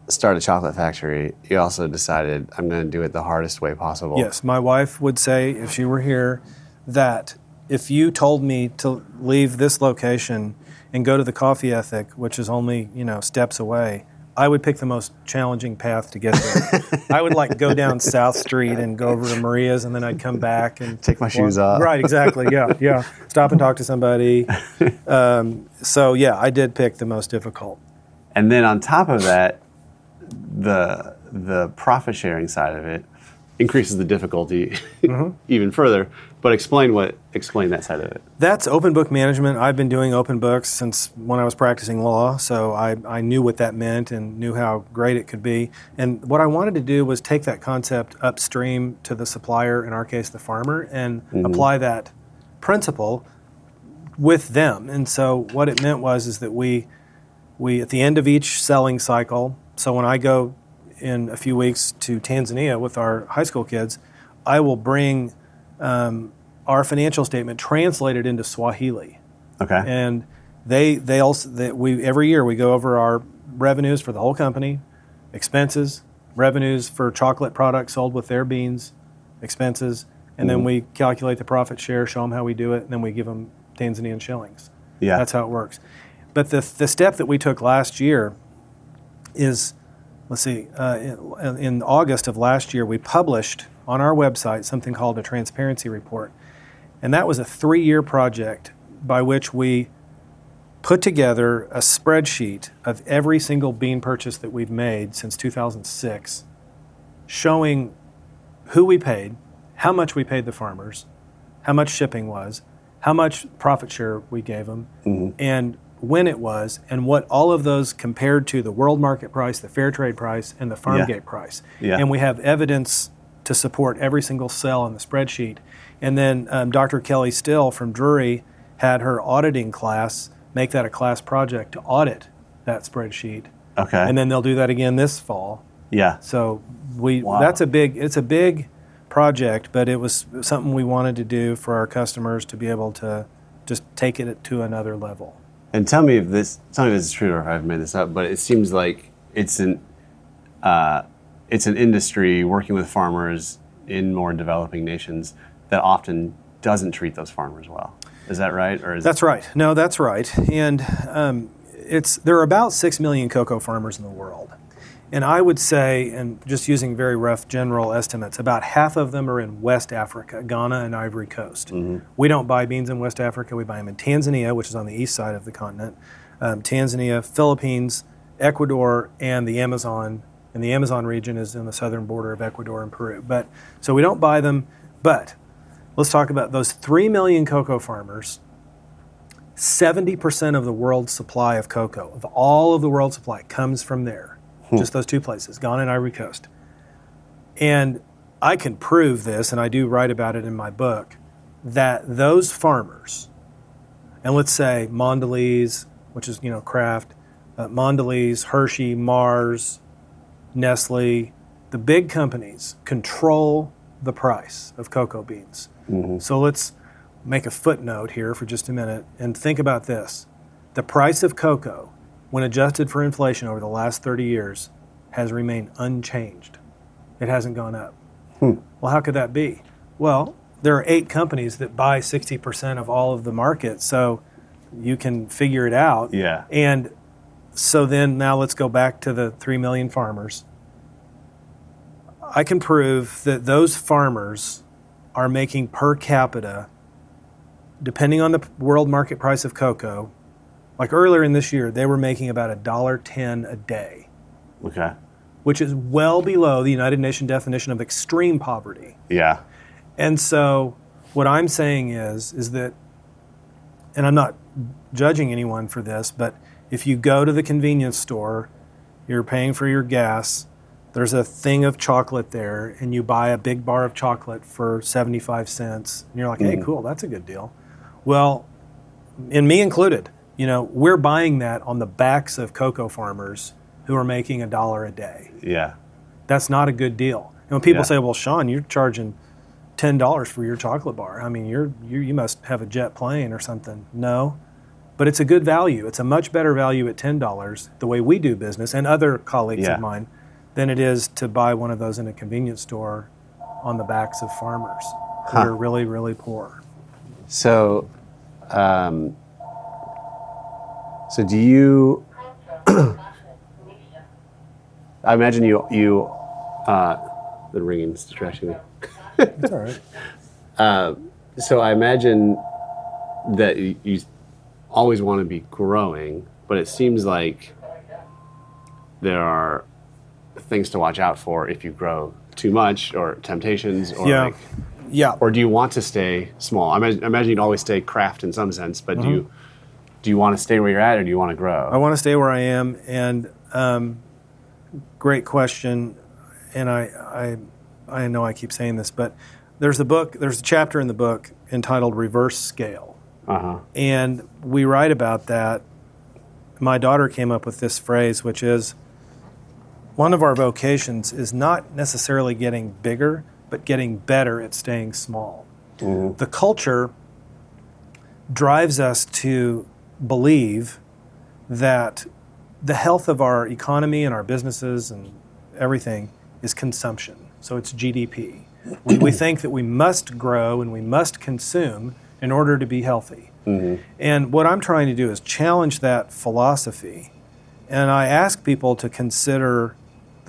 S2: start a chocolate factory, you also decided I'm going to do it the hardest way possible.
S1: Yes, my wife would say if she were here that if you told me to leave this location and go to the Coffee Ethic, which is only you know steps away, I would pick the most challenging path to get there. I would like go down South Street and go over to Maria's, and then I'd come back and
S2: Take my shoes off.
S1: Right, exactly. Yeah, yeah. Stop and talk to somebody. Um, so yeah, I did pick the most difficult.
S2: And then on top of that, the the profit sharing side of it increases the difficulty
S1: Mm-hmm.
S2: even further. But explain what explain that side of it.
S1: That's open book management. I've been doing open books since when I was practicing law, so I, I knew what that meant and knew how great it could be. And what I wanted to do was take that concept upstream to the supplier, in our case, the farmer, and mm-hmm. apply that principle with them. And so what it meant was is that we we at the end of each selling cycle. So when I go in a few weeks to Tanzania with our high school kids, I will bring um, our financial statement translated into Swahili,
S2: Okay.
S1: and they they also they, we every year we go over our revenues for the whole company, expenses, revenues for chocolate products sold with their beans, expenses, and then we calculate the profit share, show them how we do it, and then we give them Tanzanian shillings.
S2: yeah.
S1: That's how it works. But the, the step that we took last year is, let's see, uh, in, in August of last year, we published on our website something called a transparency report. And that was a three year project by which we put together a spreadsheet of every single bean purchase that we've made since 2006, showing who we paid, how much we paid the farmers, how much shipping was, how much profit share we gave them, mm-hmm. and when it was, and what all of those compared to the world market price, the fair trade price, and the farm
S2: Yeah.
S1: gate price.
S2: Yeah.
S1: And we have evidence to support every single cell in the spreadsheet. And then um, Dr. Kelly Still from Drury had her auditing class make that a class project to audit that spreadsheet.
S2: okay.
S1: And then they'll do that again this fall.
S2: yeah.
S1: So we
S2: Wow.
S1: that's a big it's a big project, but it was something we wanted to do for our customers to be able to just take it to another level.
S2: And tell me if this tell me if this is true or if I've made this up, but it seems like it's an uh, it's an industry working with farmers in more developing nations that often doesn't treat those farmers well. Is that right? Or is
S1: That's right. No, that's right. And um, it's there are about six million cocoa farmers in the world, and I would say, and just using very rough general estimates, about half of them are in West Africa, Ghana and Ivory Coast. We don't buy beans in West Africa. We buy them in Tanzania, which is on the east side of the continent. Um, Tanzania, Philippines, Ecuador, and the Amazon. And the Amazon region is in the southern border of Ecuador and Peru. But so we don't buy them. But let's talk about those three million cocoa farmers 70% of the world's supply of cocoa, of all of the world's supply, comes from there. Just those two places, Ghana and Ivory Coast. And I can prove this, and I do write about it in my book, that those farmers, and let's say Mondelez, which is, you know, Kraft, uh, Mondelez, Hershey, Mars, Nestle, the big companies control the price of cocoa beans. Mm-hmm. So let's make a footnote here for just a minute and think about this. The price of cocoa, when adjusted for inflation over the last 30 years, has remained unchanged. It hasn't gone up. Hmm. Well, how could that be? Well, there are eight companies that buy 60% of all of the market, so you can figure it out.
S2: Yeah.
S1: And so then now let's go back to the 3 million farmers. I can prove that those farmers are making per capita, depending on the world market price of cocoa, like earlier in this year, they were making about a dollar ten a day,
S2: okay?
S1: which is well below the United Nations definition of extreme poverty.
S2: Yeah.
S1: And so what I'm saying is is that and I'm not judging anyone for this, but if you go to the convenience store, you're paying for your gas, there's a thing of chocolate there and you buy a big bar of chocolate for 75 cents and you're like, "Hey, mm. cool, that's a good deal." Well, and me included, you know, we're buying that on the backs of cocoa farmers who are making a dollar a day
S2: Yeah.
S1: that's not a good deal. And when people
S2: Yeah.
S1: say, "Well, Shawn, you're charging ten dollars for your chocolate bar," I mean, you're you, you must have a jet plane or something. No, but it's a good value. It's a much better value at ten dollars, the way we do business, and other colleagues
S2: Yeah.
S1: of mine, than it is to buy one of those in a convenience store on the backs of farmers who are really, really poor.
S2: So, um, so do you? I imagine you you uh, the ringing is distracting me.
S1: it's all right.
S2: Uh, So I imagine that you always want to be growing, but it seems like there are things to watch out for if you grow too much, or temptations, or
S1: Yeah.
S2: like,
S1: Yeah.
S2: or do you want to stay small? I imagine, I imagine you'd always stay craft in some sense, but
S1: Mm-hmm.
S2: do you do you want to stay where you're at, or do you want to grow?
S1: I want to stay where I am, and um, great question. And I, I, I know I keep saying this, but there's a book, there's a chapter in the book entitled "Reverse Scale,"
S2: Uh huh.
S1: and we write about that. My daughter came up with this phrase, which is one of our vocations is not necessarily getting bigger, but getting better at staying small. Mm-hmm. The culture drives us to believe that the health of our economy and our businesses and everything is consumption. So it's GDP. we, we think that we must grow and we must consume in order to be healthy. Mm-hmm. And what I'm trying to do is challenge that philosophy. And I ask people to consider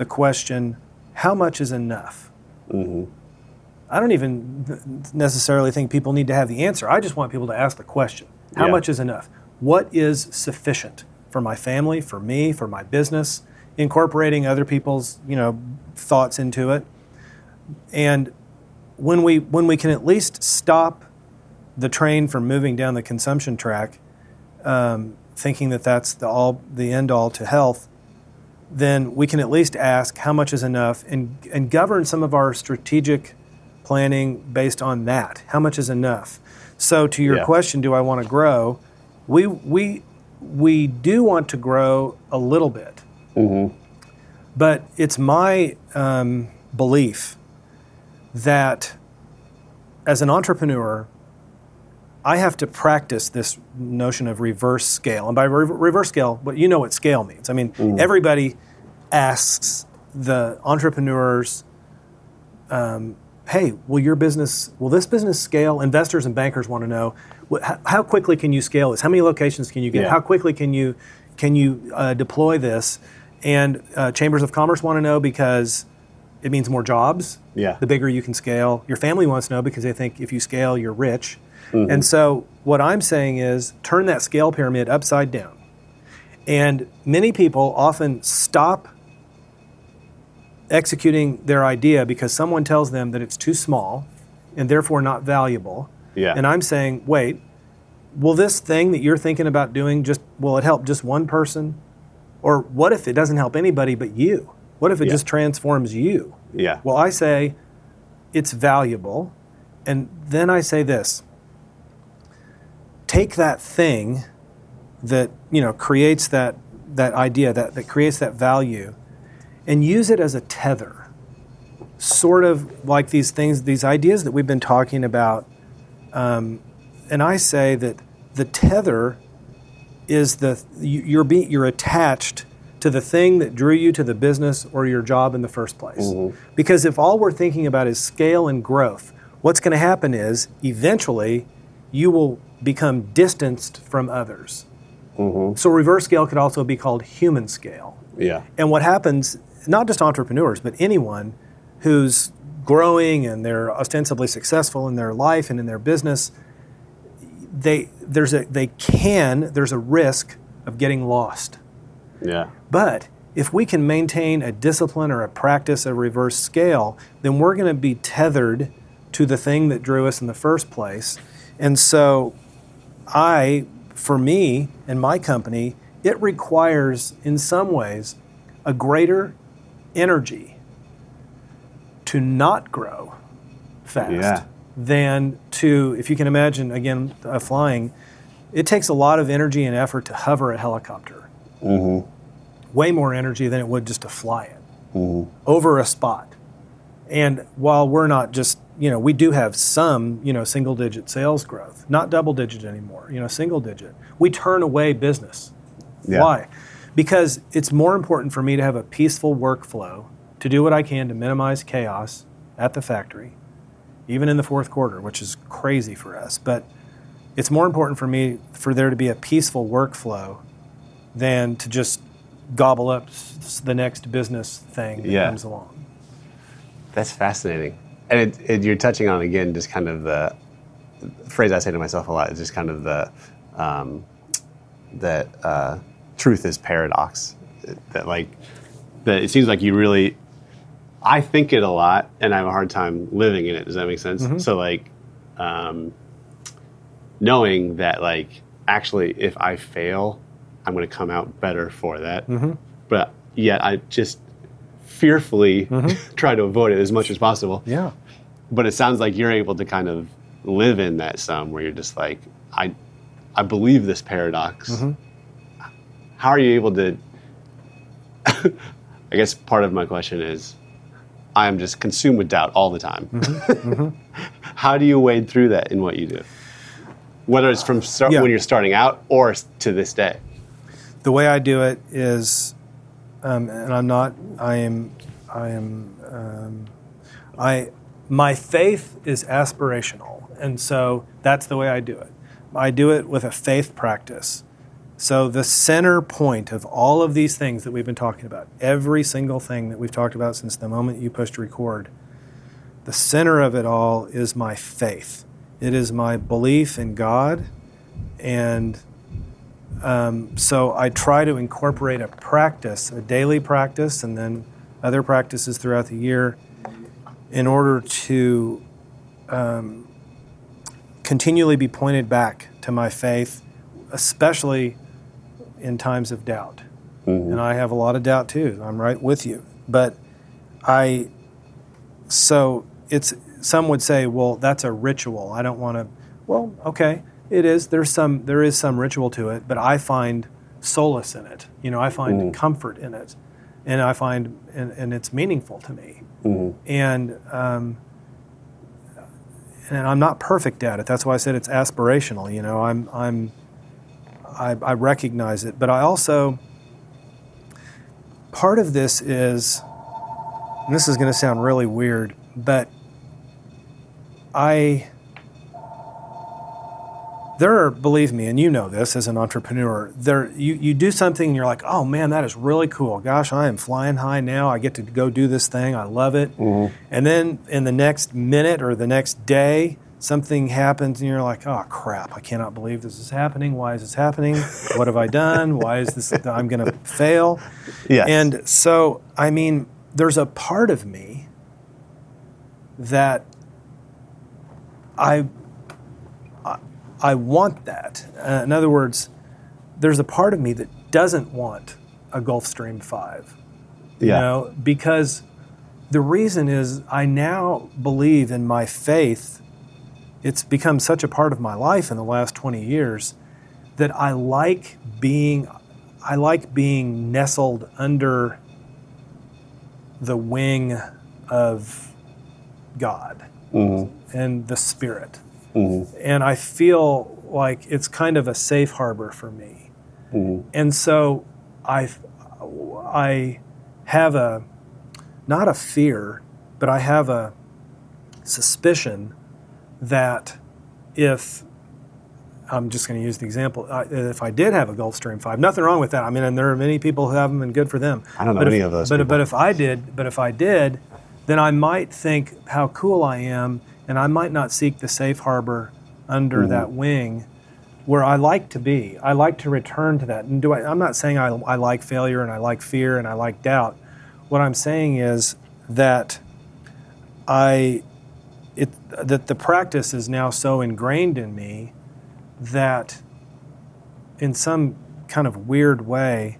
S1: the question how much is enough? I don't even necessarily think people need to have the answer. I just want people to ask the question how
S2: Yeah.
S1: much is enough? What is sufficient for my family, for me, for my business? Incorporating other people's you know thoughts into it, and when we when we can at least stop the train from moving down the consumption track, um, thinking that that's the all the end all to health, then we can at least ask how much is enough and and govern some of our strategic planning based on that. How much is enough? So to your
S2: Yeah.
S1: question, do I want to grow? We we we do want to grow a little bit, but it's my um, belief that as an entrepreneur, I have to practice this notion of reverse scale. And by re- reverse scale, what you know what scale means. I mean, everybody asks the entrepreneurs, um, "Hey, will your business, will this business scale?" Investors and bankers want to know, wh- how, how quickly can you scale this? How many locations can you get?
S2: Yeah.
S1: How quickly can you can you uh, deploy this? And uh, chambers of commerce want to know because it means more jobs.
S2: Yeah.
S1: The bigger you can scale. Your family wants to know because they think if you scale, you're rich. Mm-hmm. And so what I'm saying is turn that scale pyramid upside down. And many people often stop executing their idea because someone tells them that it's too small and therefore not valuable.
S2: Yeah.
S1: And I'm saying, wait, will this thing that you're thinking about doing just will it help just one person? Or what if it doesn't help anybody but you? What if it
S2: Yeah.
S1: just transforms you?
S2: Yeah.
S1: Well, I say it's valuable. And then I say this take that thing that you know creates that that idea that, that creates that value and use it as a tether sort of like these things these ideas that we've been talking about um, and i say that the tether is the you- you're being you're attached to the thing that drew you to the business or your job in the first place. Mm-hmm. Because if all we're thinking about is scale and growth what's going to happen is eventually you will become distanced from others. Mm-hmm. So reverse scale could also be called human scale.
S2: Yeah.
S1: and what happens, not just entrepreneurs, but anyone who's growing and they're ostensibly successful in their life and in their business, they there's a they can there's a risk of getting lost.
S2: Yeah.
S1: But if we can maintain a discipline or a practice of reverse scale, then we're going to be tethered to the thing that drew us in the first place. And so, I, for me and my company, it requires, in some ways, a greater energy to not grow fast
S2: Yeah.
S1: than to, if you can imagine, again, uh, flying, it takes a lot of energy and effort to hover a helicopter Mm-hmm. way more energy than it would just to fly it mm-hmm. over a spot. And while we're not just, you know, we do have some, you know, single digit sales growth, not double digit anymore, you know, single digit. We turn away business.
S2: Yeah.
S1: Why? Because it's more important for me to have a peaceful workflow to do what I can to minimize chaos at the factory, even in the fourth quarter, which is crazy for us. But it's more important for me for there to be a peaceful workflow than to just gobble up the next business thing that
S2: Yeah.
S1: comes along.
S2: That's fascinating. And it, it, you're touching on again just kind of the phrase I say to myself a lot is just kind of the um, that uh, truth is paradox. That like that it seems like you really I think it a lot and I have a hard time living in it. Does that make sense? So like um, knowing that like actually if I fail, I'm going to come out better for that. Mm-hmm. But yet I just fearfully mm-hmm. try to avoid it as much as possible.
S1: Yeah.
S2: But it sounds like you're able to kind of live in that some where you're just like, I, I believe this paradox. Mm-hmm. How are you able to? I guess part of my question is, I am just consumed with doubt all the time. How do you wade through that in what you do? Whether it's from start,
S1: Yeah.
S2: when you're starting out or to this day.
S1: The way I do it is, um, and I'm not. I am. I am. Um, I. My faith is aspirational, and so that's the way I do it. I do it with a faith practice. So the center point of all of these things that we've been talking about, every single thing that we've talked about since the moment you pushed record, the center of it all is my faith. It is my belief in God, and um, so I try to incorporate a practice, a daily practice, and then other practices throughout the year in order to um, continually be pointed back to my faith, especially in times of doubt. And I have a lot of doubt too. I'm right with you. But I, so it's, some would say, well, that's a ritual. I don't want to, well, okay, it is. There's some, there is some ritual to it, but I find solace in it. You know, I find comfort in it. And I find, and, and it's meaningful to me. And, um, and I'm not perfect at it. That's why I said it's aspirational. You know, I'm I'm I, I recognize it, but I also part of this is, and this is going to sound really weird, but I there are believe me and you know this as an entrepreneur there you, you do something and you're like oh man that is really cool. Gosh i am flying high now. I get to go do this thing. I love it.
S2: Mm-hmm.
S1: and then in the next minute or the next day something happens and you're like oh crap. I cannot believe this is happening. Why is this happening? What have i done? Why is this i'm going to fail?
S2: Yes.
S1: and so i mean there's a part of me that I I- want that. Uh, in other words, there's a part of me that doesn't want a Gulfstream 5. You
S2: Yeah.
S1: know, because the reason is I now believe in my faith. It's become such a part of my life in the last 20 years that I like being I like being nestled under the wing of God and the Spirit. Mm-hmm. And I feel like it's kind of a safe harbor for me. Mm-hmm. And so I, I have a, not a fear, but I have a suspicion that if I'm just going to use the example. If I did have a Gulfstream five, nothing wrong with that. I mean, and there are many people who have them, and good for them.
S2: I don't know
S1: But
S2: any
S1: if-
S2: of those
S1: But
S2: people.
S1: but if I did, but if I did, then I might think how cool I am, and I might not seek the safe harbor under
S2: Mm-hmm.
S1: that wing, where I like to be. I like to return to that. And do I? I'm not saying I, I like failure and I like fear and I like doubt. What I'm saying is that I it that the practice is now so ingrained in me that in some kind of weird way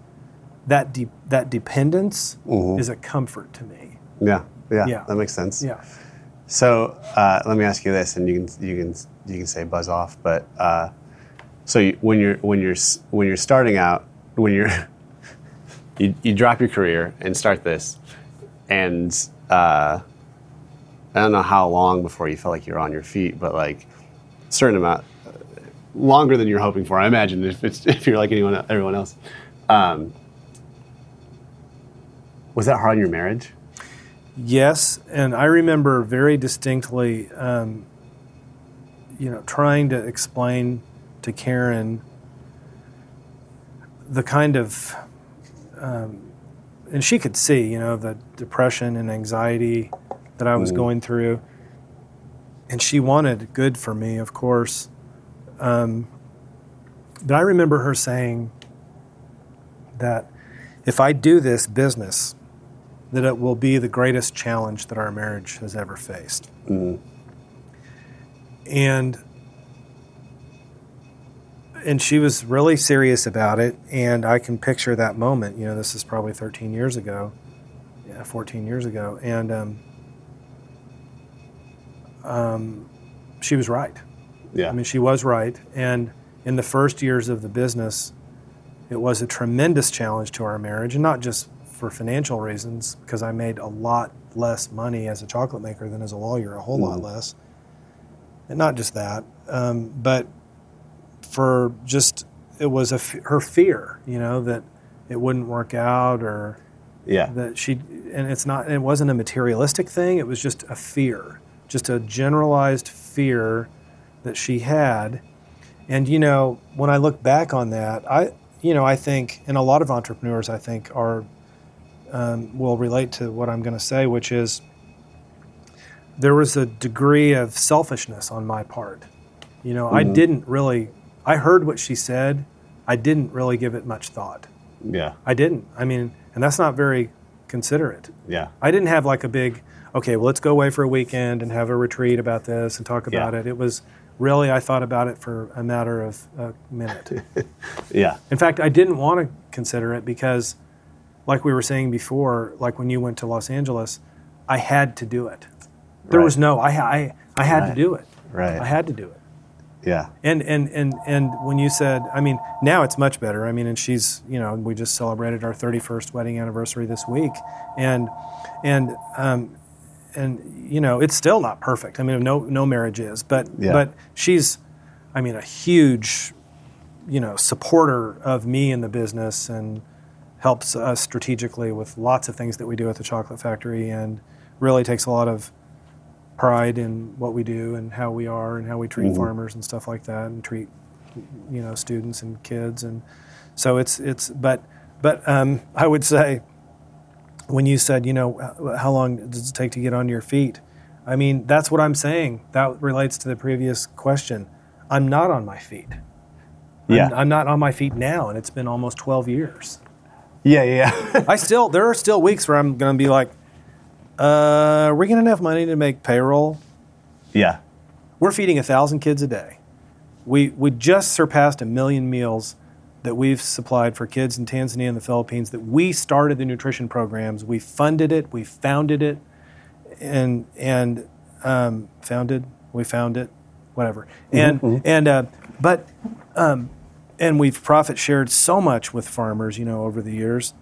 S1: that de- that dependence is a comfort to me.
S2: yeah, yeah,
S1: Yeah.
S2: that makes sense.
S1: Yeah.
S2: So uh, let me ask you this, and you can you can you can say buzz off. But uh, so you, when you're when you're when you're starting out, when you're you, you drop your career and start this, and uh, I don't know how long before you felt like you're on your feet, but like a certain amount longer than you're hoping for. I imagine if it's if you're like anyone everyone else. Um, was that hard on your marriage?
S1: Yes, and I remember very distinctly, um, you know, trying to explain to Karen the kind of, um, and she could see, you know, the depression and anxiety that I was going through, and she wanted good for me, of course. Um, but I remember her saying that if I do this business, that it will be the greatest challenge that our marriage has ever faced. And and she was really serious about it and I can picture that moment, you know, this is probably 13 years ago. Yeah, 14 years ago and um, um, she was right.
S2: Yeah.
S1: I mean, she was right. And in the first years of the business, it was a tremendous challenge to our marriage, and not just for financial reasons, because I made a lot less money as a chocolate maker than as a lawyer, a whole lot less. And not just that, um, but for just it was a f- her fear, you know, that it wouldn't work out or
S2: yeah.
S1: that she and it's not it wasn't a materialistic thing it was just a fear just a generalized fear that she had and you know when i look back on that i you know i think and a lot of entrepreneurs i think are um, will relate to what i'm going to say which is there was a degree of selfishness on my part you know i didn't really i heard what she said i didn't really give it much thought
S2: Yeah.
S1: I didn't. I mean, and that's not very considerate.
S2: Yeah.
S1: I didn't have like a big, okay, well, let's go away for a weekend and have a retreat about this and talk about
S2: Yeah.
S1: it. It was really, I thought about it for a matter of a minute.
S2: Yeah.
S1: In fact, I didn't want to consider it because, like we were saying before, like when you went to Los Angeles, I had to do it. There
S2: Right.
S1: was no, I, I, I had
S2: Right.
S1: to do it.
S2: Right.
S1: I had to do it.
S2: Yeah.
S1: And and and and when you said, I mean, now it's much better. I mean, and she's, you know, we just celebrated our 31st wedding anniversary this week, and and um, and you know it's still not perfect. I mean, no no marriage is, but
S2: Yeah.
S1: but she's, I mean, a huge, you know, supporter of me in the business and helps us strategically with lots of things that we do at the chocolate factory and really takes a lot of pride in what we do and how we are and how we treat farmers and stuff like that and treat you know students and kids. And so it's it's but but um, I would say when you said you know how long does it take to get on your feet? I mean that's what I'm saying. That relates to the previous question. I'm not on my feet. I'm-
S2: Yeah.
S1: I'm, not on my feet now and it's been almost 12 years
S2: Yeah, yeah.
S1: I still there are still weeks where I'm going to be like uh, are we to have enough money to make payroll
S2: yeah.
S1: we're feeding a thousand kids a day. We we just surpassed a million meals that we've supplied for kids in Tanzania and the Philippines. That we started the nutrition programs. We funded it. We founded it, and and um, founded. We found it, whatever. And and uh, but um, and we've profit shared so much with farmers, you know, over the years.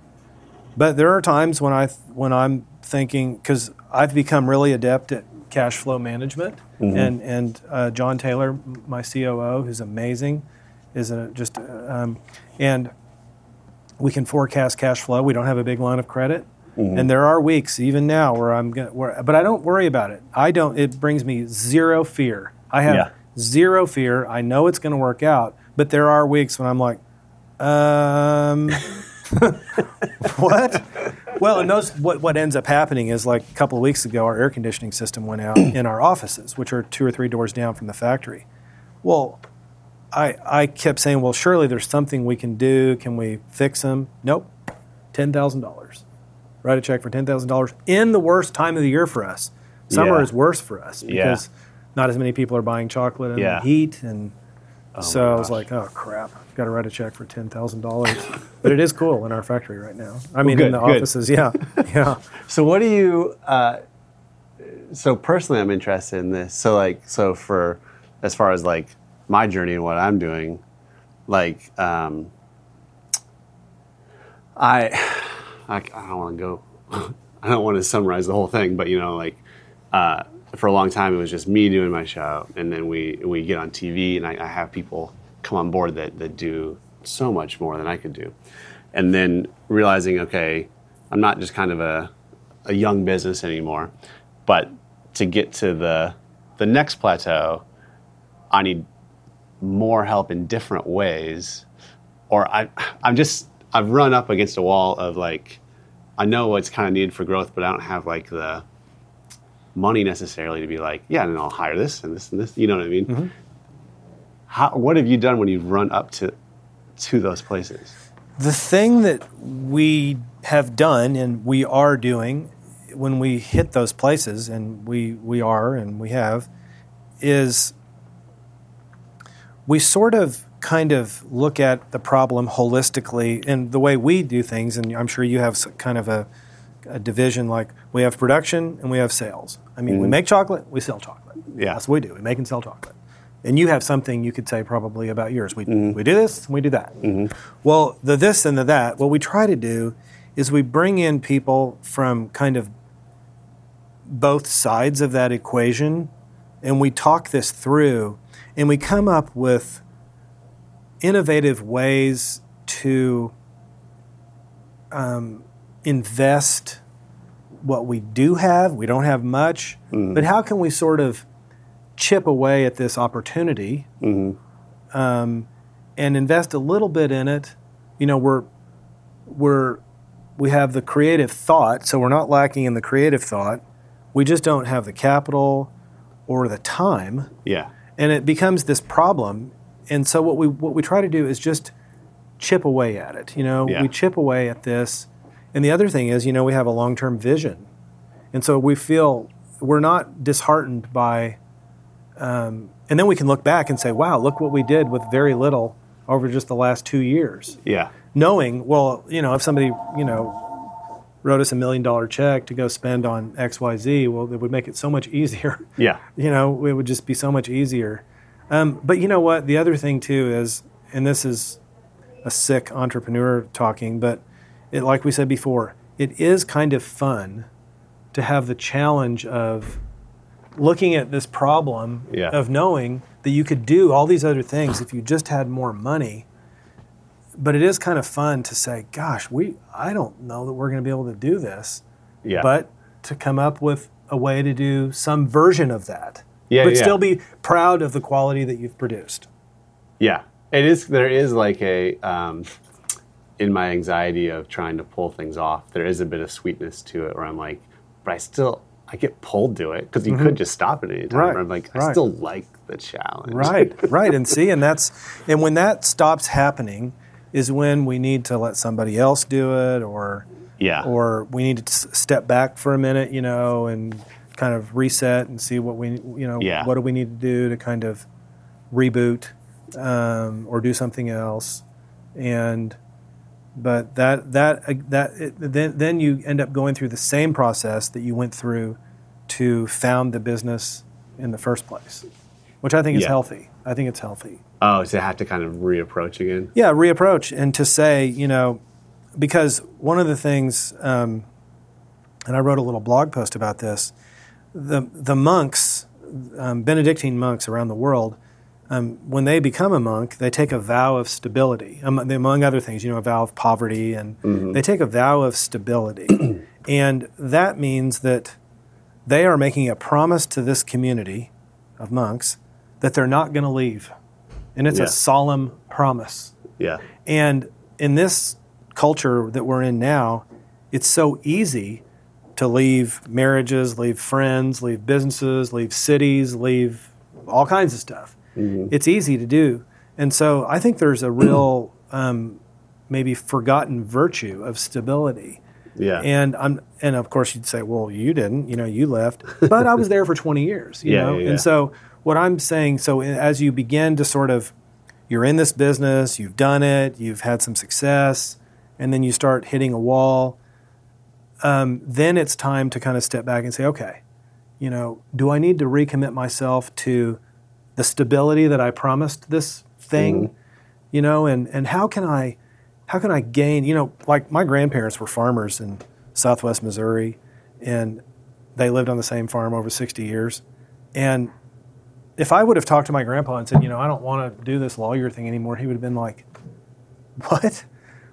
S1: But there are times when I when I'm thinking because I've become really adept at cash flow management, and and uh, John Taylor, my COO, who's amazing, is a, just um, and we can forecast cash flow. We don't have a big line of credit, and there are weeks even now where I'm gonna, where, but I don't worry about it. I don't. It brings me zero fear. I have
S2: Yeah.
S1: zero fear. I know it's going to work out, but there are weeks when I'm like, um. what? Well, and those what what ends up happening is like a couple of weeks ago, our air conditioning system went out in our offices, which are two or three doors down from the factory. Well, I I kept saying, well, surely there's something we can do. Can we fix them? Nope. Ten thousand dollars. Write a check for ten thousand dollars in the worst time of the year for us. Summer
S2: Yeah.
S1: is worse for us
S2: Yeah.
S1: because not as many people are buying chocolate and
S2: Yeah.
S1: heat and. So I was like, oh crap, got to write a check for ten thousand dollars. but it is cool in our factory right now. I mean, in
S2: good,
S1: the
S2: good.
S1: offices, yeah, yeah.
S2: So what do you? Uh, so personally, I'm interested in this. So like, so for as far as like my journey and what I'm doing, like, um, I, I, I don't want to go. I don't want to summarize the whole thing, but you know, like, uh, for a long time it was just me doing my show, and then we we get on TV, and I, I have people come on board that that do so much more than I could do, and then realizing, okay, I'm not just kind of a a young business anymore, but to get to the the next plateau, I need more help in different ways, or I I'm just I've run up against a wall of like I know what's kind of needed for growth, but I don't have like the money necessarily to be like, yeah, and I'll hire this and this and this. You know what I mean? Mm-hmm. How, what have you done when you've run up to to those places?
S1: The thing that we have done and we are doing when we hit those places, and we we are and we have, is we sort of kind of look at the problem holistically and the way we do things and i'm sure you have kind of a, a division like we have production and we have sales. I mean we mm-hmm. make chocolate we sell chocolate.
S2: Yeah.
S1: that's what we do. We make and sell chocolate. And you have something you could say probably about yours. We, mm-hmm. we do this and we do that. Mm-hmm. Well the this and the that what we try to do is we bring in people from kind of both sides of that equation and we talk this through and we come up with innovative ways to um, invest what we do have. We don't have much, but how can we sort of chip away at this opportunity um, and invest a little bit in it? You know, we're we're we have the creative thought, so we're not lacking in the creative thought. We just don't have the capital or the time
S2: Yeah.
S1: and it becomes this problem. And so what we what we try to do is just chip away at it. You know,
S2: Yeah.
S1: we chip away at this. And the other thing is, you know, we have a long term vision, and so we feel we're not disheartened by. Um, and then we can look back and say, "Wow, look what we did with very little over just the last two years."
S2: Yeah.
S1: knowing, well, you know, if somebody, you know, wrote us a million dollar check to go spend on XYZ, well, it would make it so much easier.
S2: Yeah.
S1: you know, it would just be so much easier. Um, but you know what? The other thing too is, and this is a sick entrepreneur talking, but it, like we said before, it is kind of fun to have the challenge of looking at this problem
S2: Yeah.
S1: of knowing that you could do all these other things if you just had more money. But it is kind of fun to say, gosh, we I don't know that we're going to be able to do this.
S2: Yeah.
S1: But to come up with a way to do some version of that.
S2: Yeah,
S1: but
S2: yeah.
S1: still be proud of the quality that you've produced.
S2: Yeah, it is. There is like a um, in my anxiety of trying to pull things off. There is a bit of sweetness to it where I'm like, but I still I get pulled to it because you could just stop at any time.
S1: Mm-hmm. Right,
S2: I'm like, I
S1: right.
S2: still like the challenge.
S1: Right, right. And see, and that's and when that stops happening is when we need to let somebody else do it or
S2: Yeah.
S1: or we need to step back for a minute, you know, and kind of reset and see what we, you know,
S2: Yeah.
S1: what do we need to do to kind of reboot um, or do something else, and but that that uh, that it, then then you end up going through the same process that you went through to found the business in the first place, which I think is
S2: Yeah.
S1: healthy. I think it's healthy.
S2: Oh, to have to kind of reapproach again.
S1: Yeah, reapproach and to say, you know, because one of the things, um, and I wrote a little blog post about this. The the monks, um, Benedictine monks around the world, um, when they become a monk, they take a vow of stability, among other things. You know, a vow of poverty, and they take a vow of stability, and that means that they are making a promise to this community of monks that they're not going to leave, and it's
S2: Yeah.
S1: a solemn promise.
S2: Yeah.
S1: And in this culture that we're in now, it's so easy to leave marriages, leave friends, leave businesses, leave cities, leave all kinds of stuff. It's easy to do. And so I think there's a real, um, maybe forgotten virtue of stability.
S2: Yeah.
S1: And I'm, and of course you'd say, well, you didn't, you know, you left, but I was there for 20 years, you
S2: Yeah,
S1: know?
S2: yeah.
S1: And so what I'm saying, so as you begin to sort of, you're in this business, you've done it, you've had some success, and then you start hitting a wall, um, then it's time to kind of step back and say, okay, you know, do I need to recommit myself to the stability that I promised this thing? Mm-hmm. You know, and, and how can I how can I gain, you know, like my grandparents were farmers in southwest Missouri and they lived on the same farm over 60 years. And if I would have talked to my grandpa and said, you know, I don't want to do this lawyer thing anymore, he would have been like, what?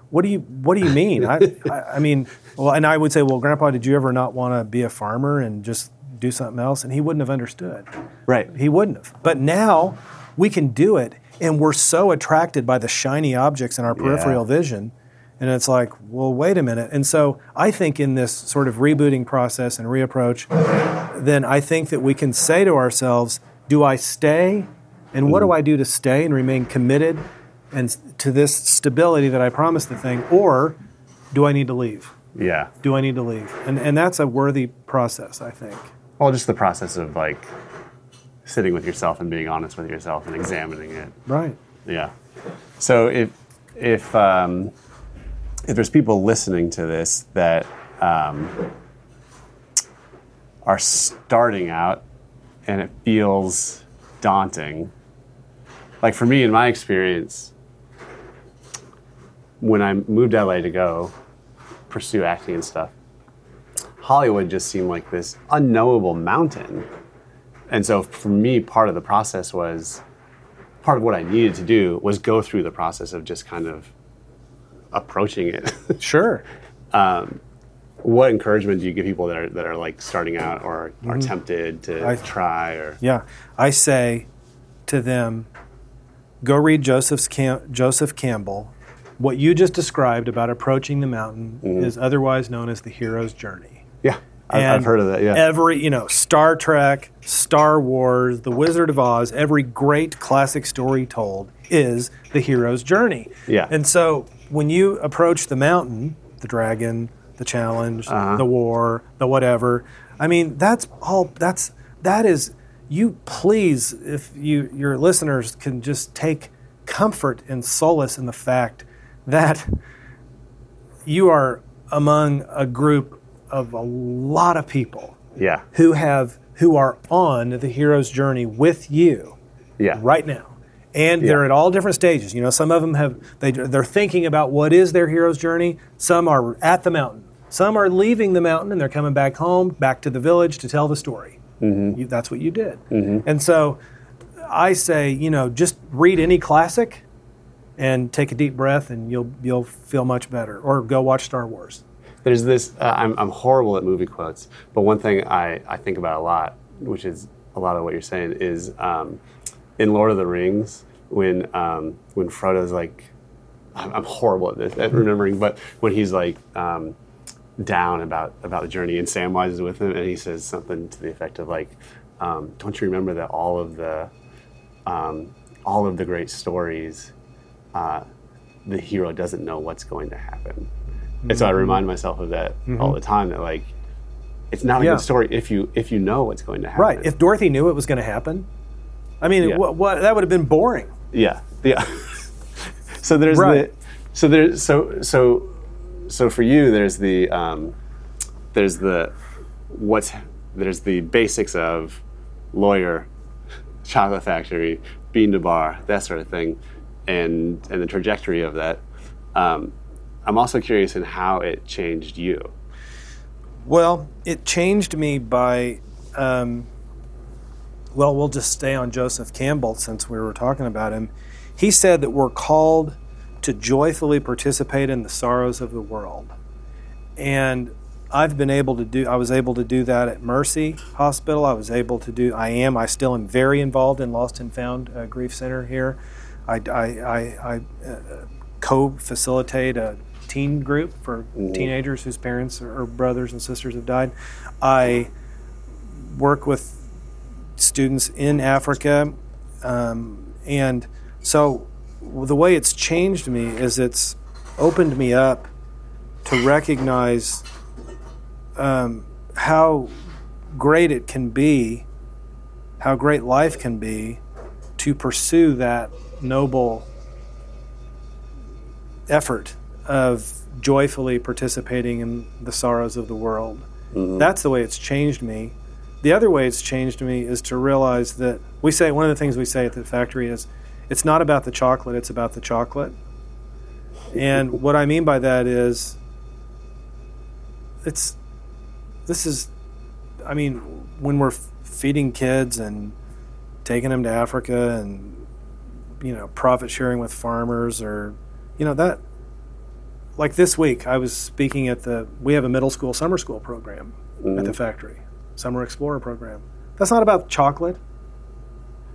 S1: What do you What do you mean? I, I, I mean, well, and I would say, well, Grandpa, did you ever not want to be a farmer and just do something else? And he wouldn't have understood.
S2: right.
S1: He wouldn't have. But now we can do it, and we're so attracted by the shiny objects in our peripheral vision. And it's like, well, wait a minute. And so I think in this sort of rebooting process and reapproach, then I think that we can say to ourselves, do I stay? And what do mm. I do to stay and remain committed and to this stability that I promised the thing? Or do I need to leave?
S2: Yeah.
S1: Do I need to leave? And, and that's a worthy process, I think.
S2: Well, just the process of like sitting with yourself and being honest with yourself and examining it.
S1: Right.
S2: Yeah. So if if um, if there's people listening to this that um, are starting out and it feels daunting, like for me in my experience, when I moved to LA to go pursue acting and stuff, Hollywood just seemed like this unknowable mountain. And so for me, part of the process was part of what I needed to do was go through the process of just kind of approaching it.
S1: Sure.
S2: what encouragement do you give people that are that are like starting out or are tempted to
S1: Mm-hmm. I-
S2: try or
S1: Yeah, I say to them, go read Joseph's Cam- Joseph Campbell. What you just described about approaching the mountain is otherwise known as the hero's journey.
S2: Yeah I've, I've heard of that yeah
S1: Every, you know, Star Trek, Star Wars, The Wizard of Oz, every great classic story told is the hero's journey.
S2: Yeah.
S1: And so when you approach the mountain, the dragon, the challenge,
S2: Uh-huh.
S1: the war, the whatever, I mean, that's all that's that is you please if you your listeners can just take comfort and solace in the fact that you are among a group of a lot of people
S2: yeah
S1: who have who are on the hero's journey with you
S2: yeah
S1: right now and
S2: Yeah.
S1: they're at all different stages you know some of them have they, they're thinking about what is their hero's journey some are at the mountain Some are leaving the mountain and they're coming back home, back to the village to tell the story. Mm-hmm. You, that's what you did. Mm-hmm. And so I say, you know, just read any classic and take a deep breath and you'll you'll feel much better. Or go watch Star Wars.
S2: There's this. Uh, I'm, I'm horrible at movie quotes, but one thing I, I think about a lot, which is a lot of what you're saying, is um, in Lord of the Rings when um, when Frodo's like, I'm, I'm horrible at this at remembering, but when he's like um, down about about the journey, and Samwise is with him, and he says something to the effect of like, um, "Don't you remember that all of the um, all of the great stories." Uh, the hero doesn't know what's going to happen. And so I remind myself of that all the time that like it's not a
S1: Yeah.
S2: good story if you if you know what's going to happen.
S1: Right. If Dorothy knew it was going to happen, I mean,
S2: Yeah.
S1: what, what, that would have been boring.
S2: yeah. Yeah. so there's
S1: Right.
S2: the so there's so so so for you there's the um, there's the what's there's the basics of lawyer, chocolate factory, bean to bar, that sort of thing, and and the trajectory of that. Um, I'm also curious in how it changed you.
S1: Well, it changed me by, um, well, we'll just stay on Joseph Campbell since we were talking about him. He said that we're called to joyfully participate in the sorrows of the world. And I've been able to do, I was able to do that at Mercy Hospital. I was able to do, I am, I still am very involved in Lost and Found uh, Grief Center here. I, I, I, I uh, co facilitate a teen group for teenagers whose parents or or brothers and sisters have died. I work with students in Africa. Um, and so the way it's changed me is it's opened me up to recognize um, how great it can be, how great life can be to pursue that noble effort of joyfully participating in the sorrows of the world. Mm-hmm. That's the way it's changed me. The other way it's changed me is to realize that we say one of the things we say at the factory is it's not about the chocolate, it's about the chocolate. And what I mean by that is it's this is I mean when we're feeding kids and taking them to Africa and you know profit sharing with farmers or you know that like this week I was speaking at the we have a middle school summer school program at the mm-hmm. factory summer explorer program that's not about chocolate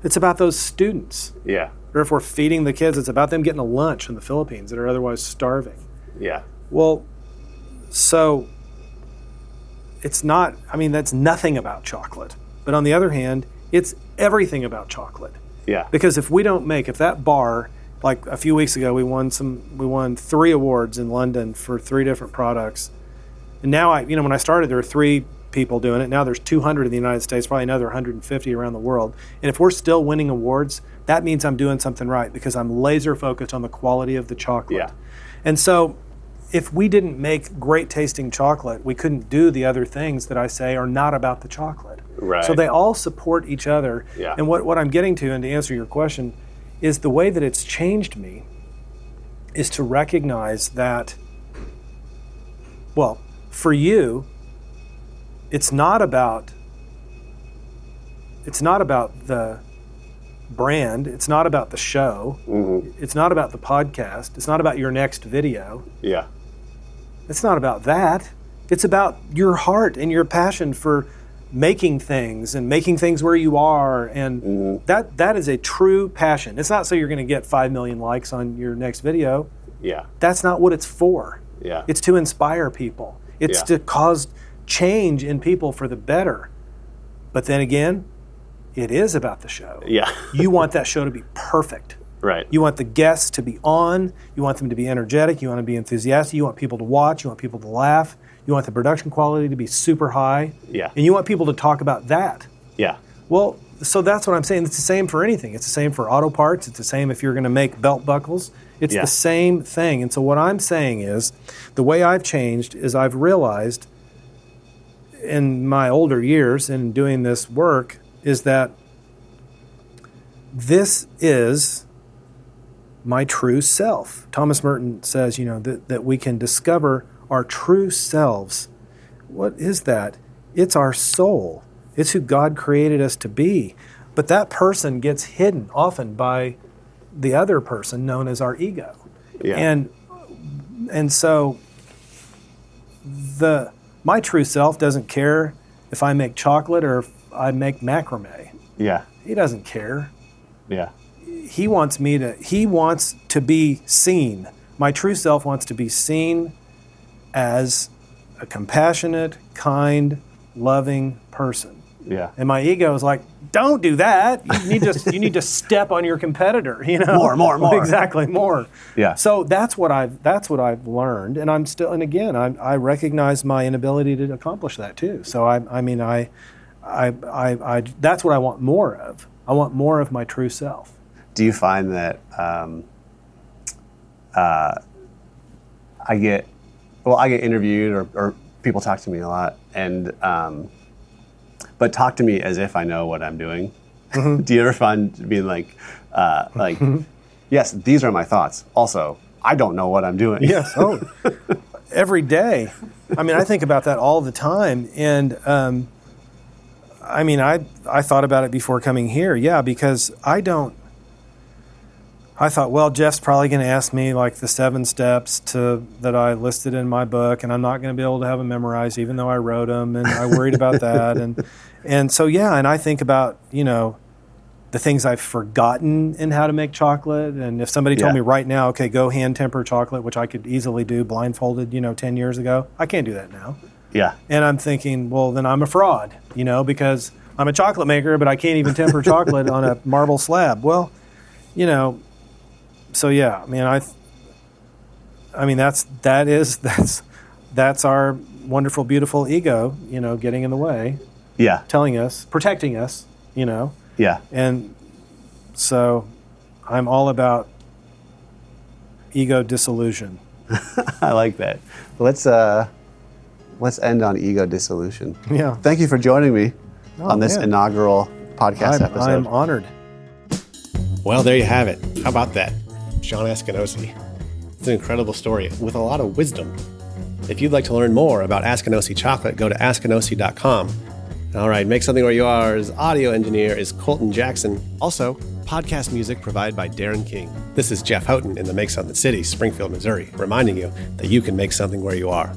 S1: it's about those students
S2: Yeah.
S1: or if we're feeding the kids it's about them getting a lunch in the Philippines that are otherwise starving
S2: Yeah.
S1: well, so it's not, I mean, that's nothing about chocolate. But on the other hand, it's everything about chocolate.
S2: Yeah.
S1: Because if we don't make, if that bar, like a few weeks ago, we won some, we won three awards in London for three different products. And now I, you know, when I started, there were three people doing it. Now there's 200 in the United States, probably another 150 around the world. And if we're still winning awards, that means I'm doing something right because I'm laser focused on the quality of the chocolate.
S2: Yeah.
S1: And so if we didn't make great tasting chocolate, we couldn't do the other things that I say are not about the chocolate.
S2: Right.
S1: So they all support each other.
S2: Yeah.
S1: And what, what I'm getting to, and to answer your question, is the way that it's changed me is to recognize that, well, for you, it's not about it's not about the brand, it's not about the show, mm-hmm. it's not about the podcast, it's not about your next video.
S2: Yeah.
S1: It's not about that. It's about your heart and your passion for making things and making things where you are and mm-hmm. that that is a true passion. It's not so you're going to get 5 million likes on your next video.
S2: Yeah.
S1: That's not what it's for.
S2: Yeah.
S1: It's to inspire people. It's
S2: Yeah.
S1: to cause change in people for the better. But then again, it is about the show.
S2: Yeah.
S1: You want that show to be perfect.
S2: right.
S1: You want the guests to be on. You want them to be energetic. You want to be enthusiastic. You want people to watch. You want people to laugh. You want the production quality to be super high.
S2: Yeah.
S1: And you want people to talk about that.
S2: yeah.
S1: Well, so that's what I'm saying. It's the same for anything. It's the same for auto parts. It's the same if you're going to make belt buckles. It's
S2: Yeah.
S1: the same thing. And so what I'm saying is the way I've changed is I've realized in my older years in doing this work is that this is my true self. Thomas Merton says, you know, that, that we can discover our true selves. What is that? It's our soul. It's who God created us to be. But that person gets hidden often by the other person known as our ego.
S2: Yeah.
S1: And and so the my true self doesn't care if I make chocolate or if I make macrame.
S2: Yeah.
S1: He doesn't care.
S2: Yeah.
S1: He wants me to he wants to be seen. My true self wants to be seen as a compassionate, kind, loving person.
S2: Yeah.
S1: And my ego is like, don't do that. You need to you need to step on your competitor, you know.
S2: More, more, more.
S1: Exactly, more.
S2: Yeah.
S1: So that's what I've that's what I've learned, and I'm still and again I, I recognize my inability to accomplish that too. So I I mean I, I I I that's what I want more of. I want more of my true self.
S2: Do you find that um, uh, I get well, I get interviewed or, or people talk to me a lot, and um, but talk to me as if I know what I'm doing.
S1: Mm-hmm.
S2: Do you ever find being like, uh, like, yes, these are my thoughts. Also, I don't know what I'm doing.
S1: Yes. Oh, every day. I mean, I think about that all the time, and um, I mean, I I thought about it before coming here. Yeah, because I don't. I thought, well, Jeff's probably going to ask me like the seven steps to that I listed in my book, and I'm not going to be able to have them memorized, even though I wrote them, and I worried about that, and and so yeah, and I think about you know the things I've forgotten in how to make chocolate. And if somebody told me right now, okay, go hand temper chocolate, which I could easily do blindfolded, you know, 10 years ago, I can't do that now.
S2: Yeah.
S1: And I'm thinking, well, then I'm a fraud, you know, because I'm a chocolate maker, but I can't even temper chocolate on a marble slab. Well, you know, so yeah, I mean, I, I mean, that's, that is, that's, that's our wonderful, beautiful ego, you know, getting in the way,
S2: Yeah.
S1: telling us, protecting us, you know,
S2: Yeah.
S1: and so I'm all about ego dissolution.
S2: I like that. Let's uh, let's end on ego dissolution.
S1: Yeah.
S2: Thank you for joining me
S1: Oh,
S2: on this
S1: man.
S2: inaugural podcast
S1: I'm,
S2: episode.
S1: I'm honored.
S3: Well, there you have it. How about that? Shawn Askinosie. It's an incredible story with a lot of wisdom. If you'd like to learn more about Askinosie chocolate, go to askinosie.com. All right, Make Something Where You Are's audio engineer is Colton Jackson. Also, podcast music provided by Darren King. This is Jeff Houghton in the Make Something City, Springfield, Missouri, reminding you that you can make something where you are.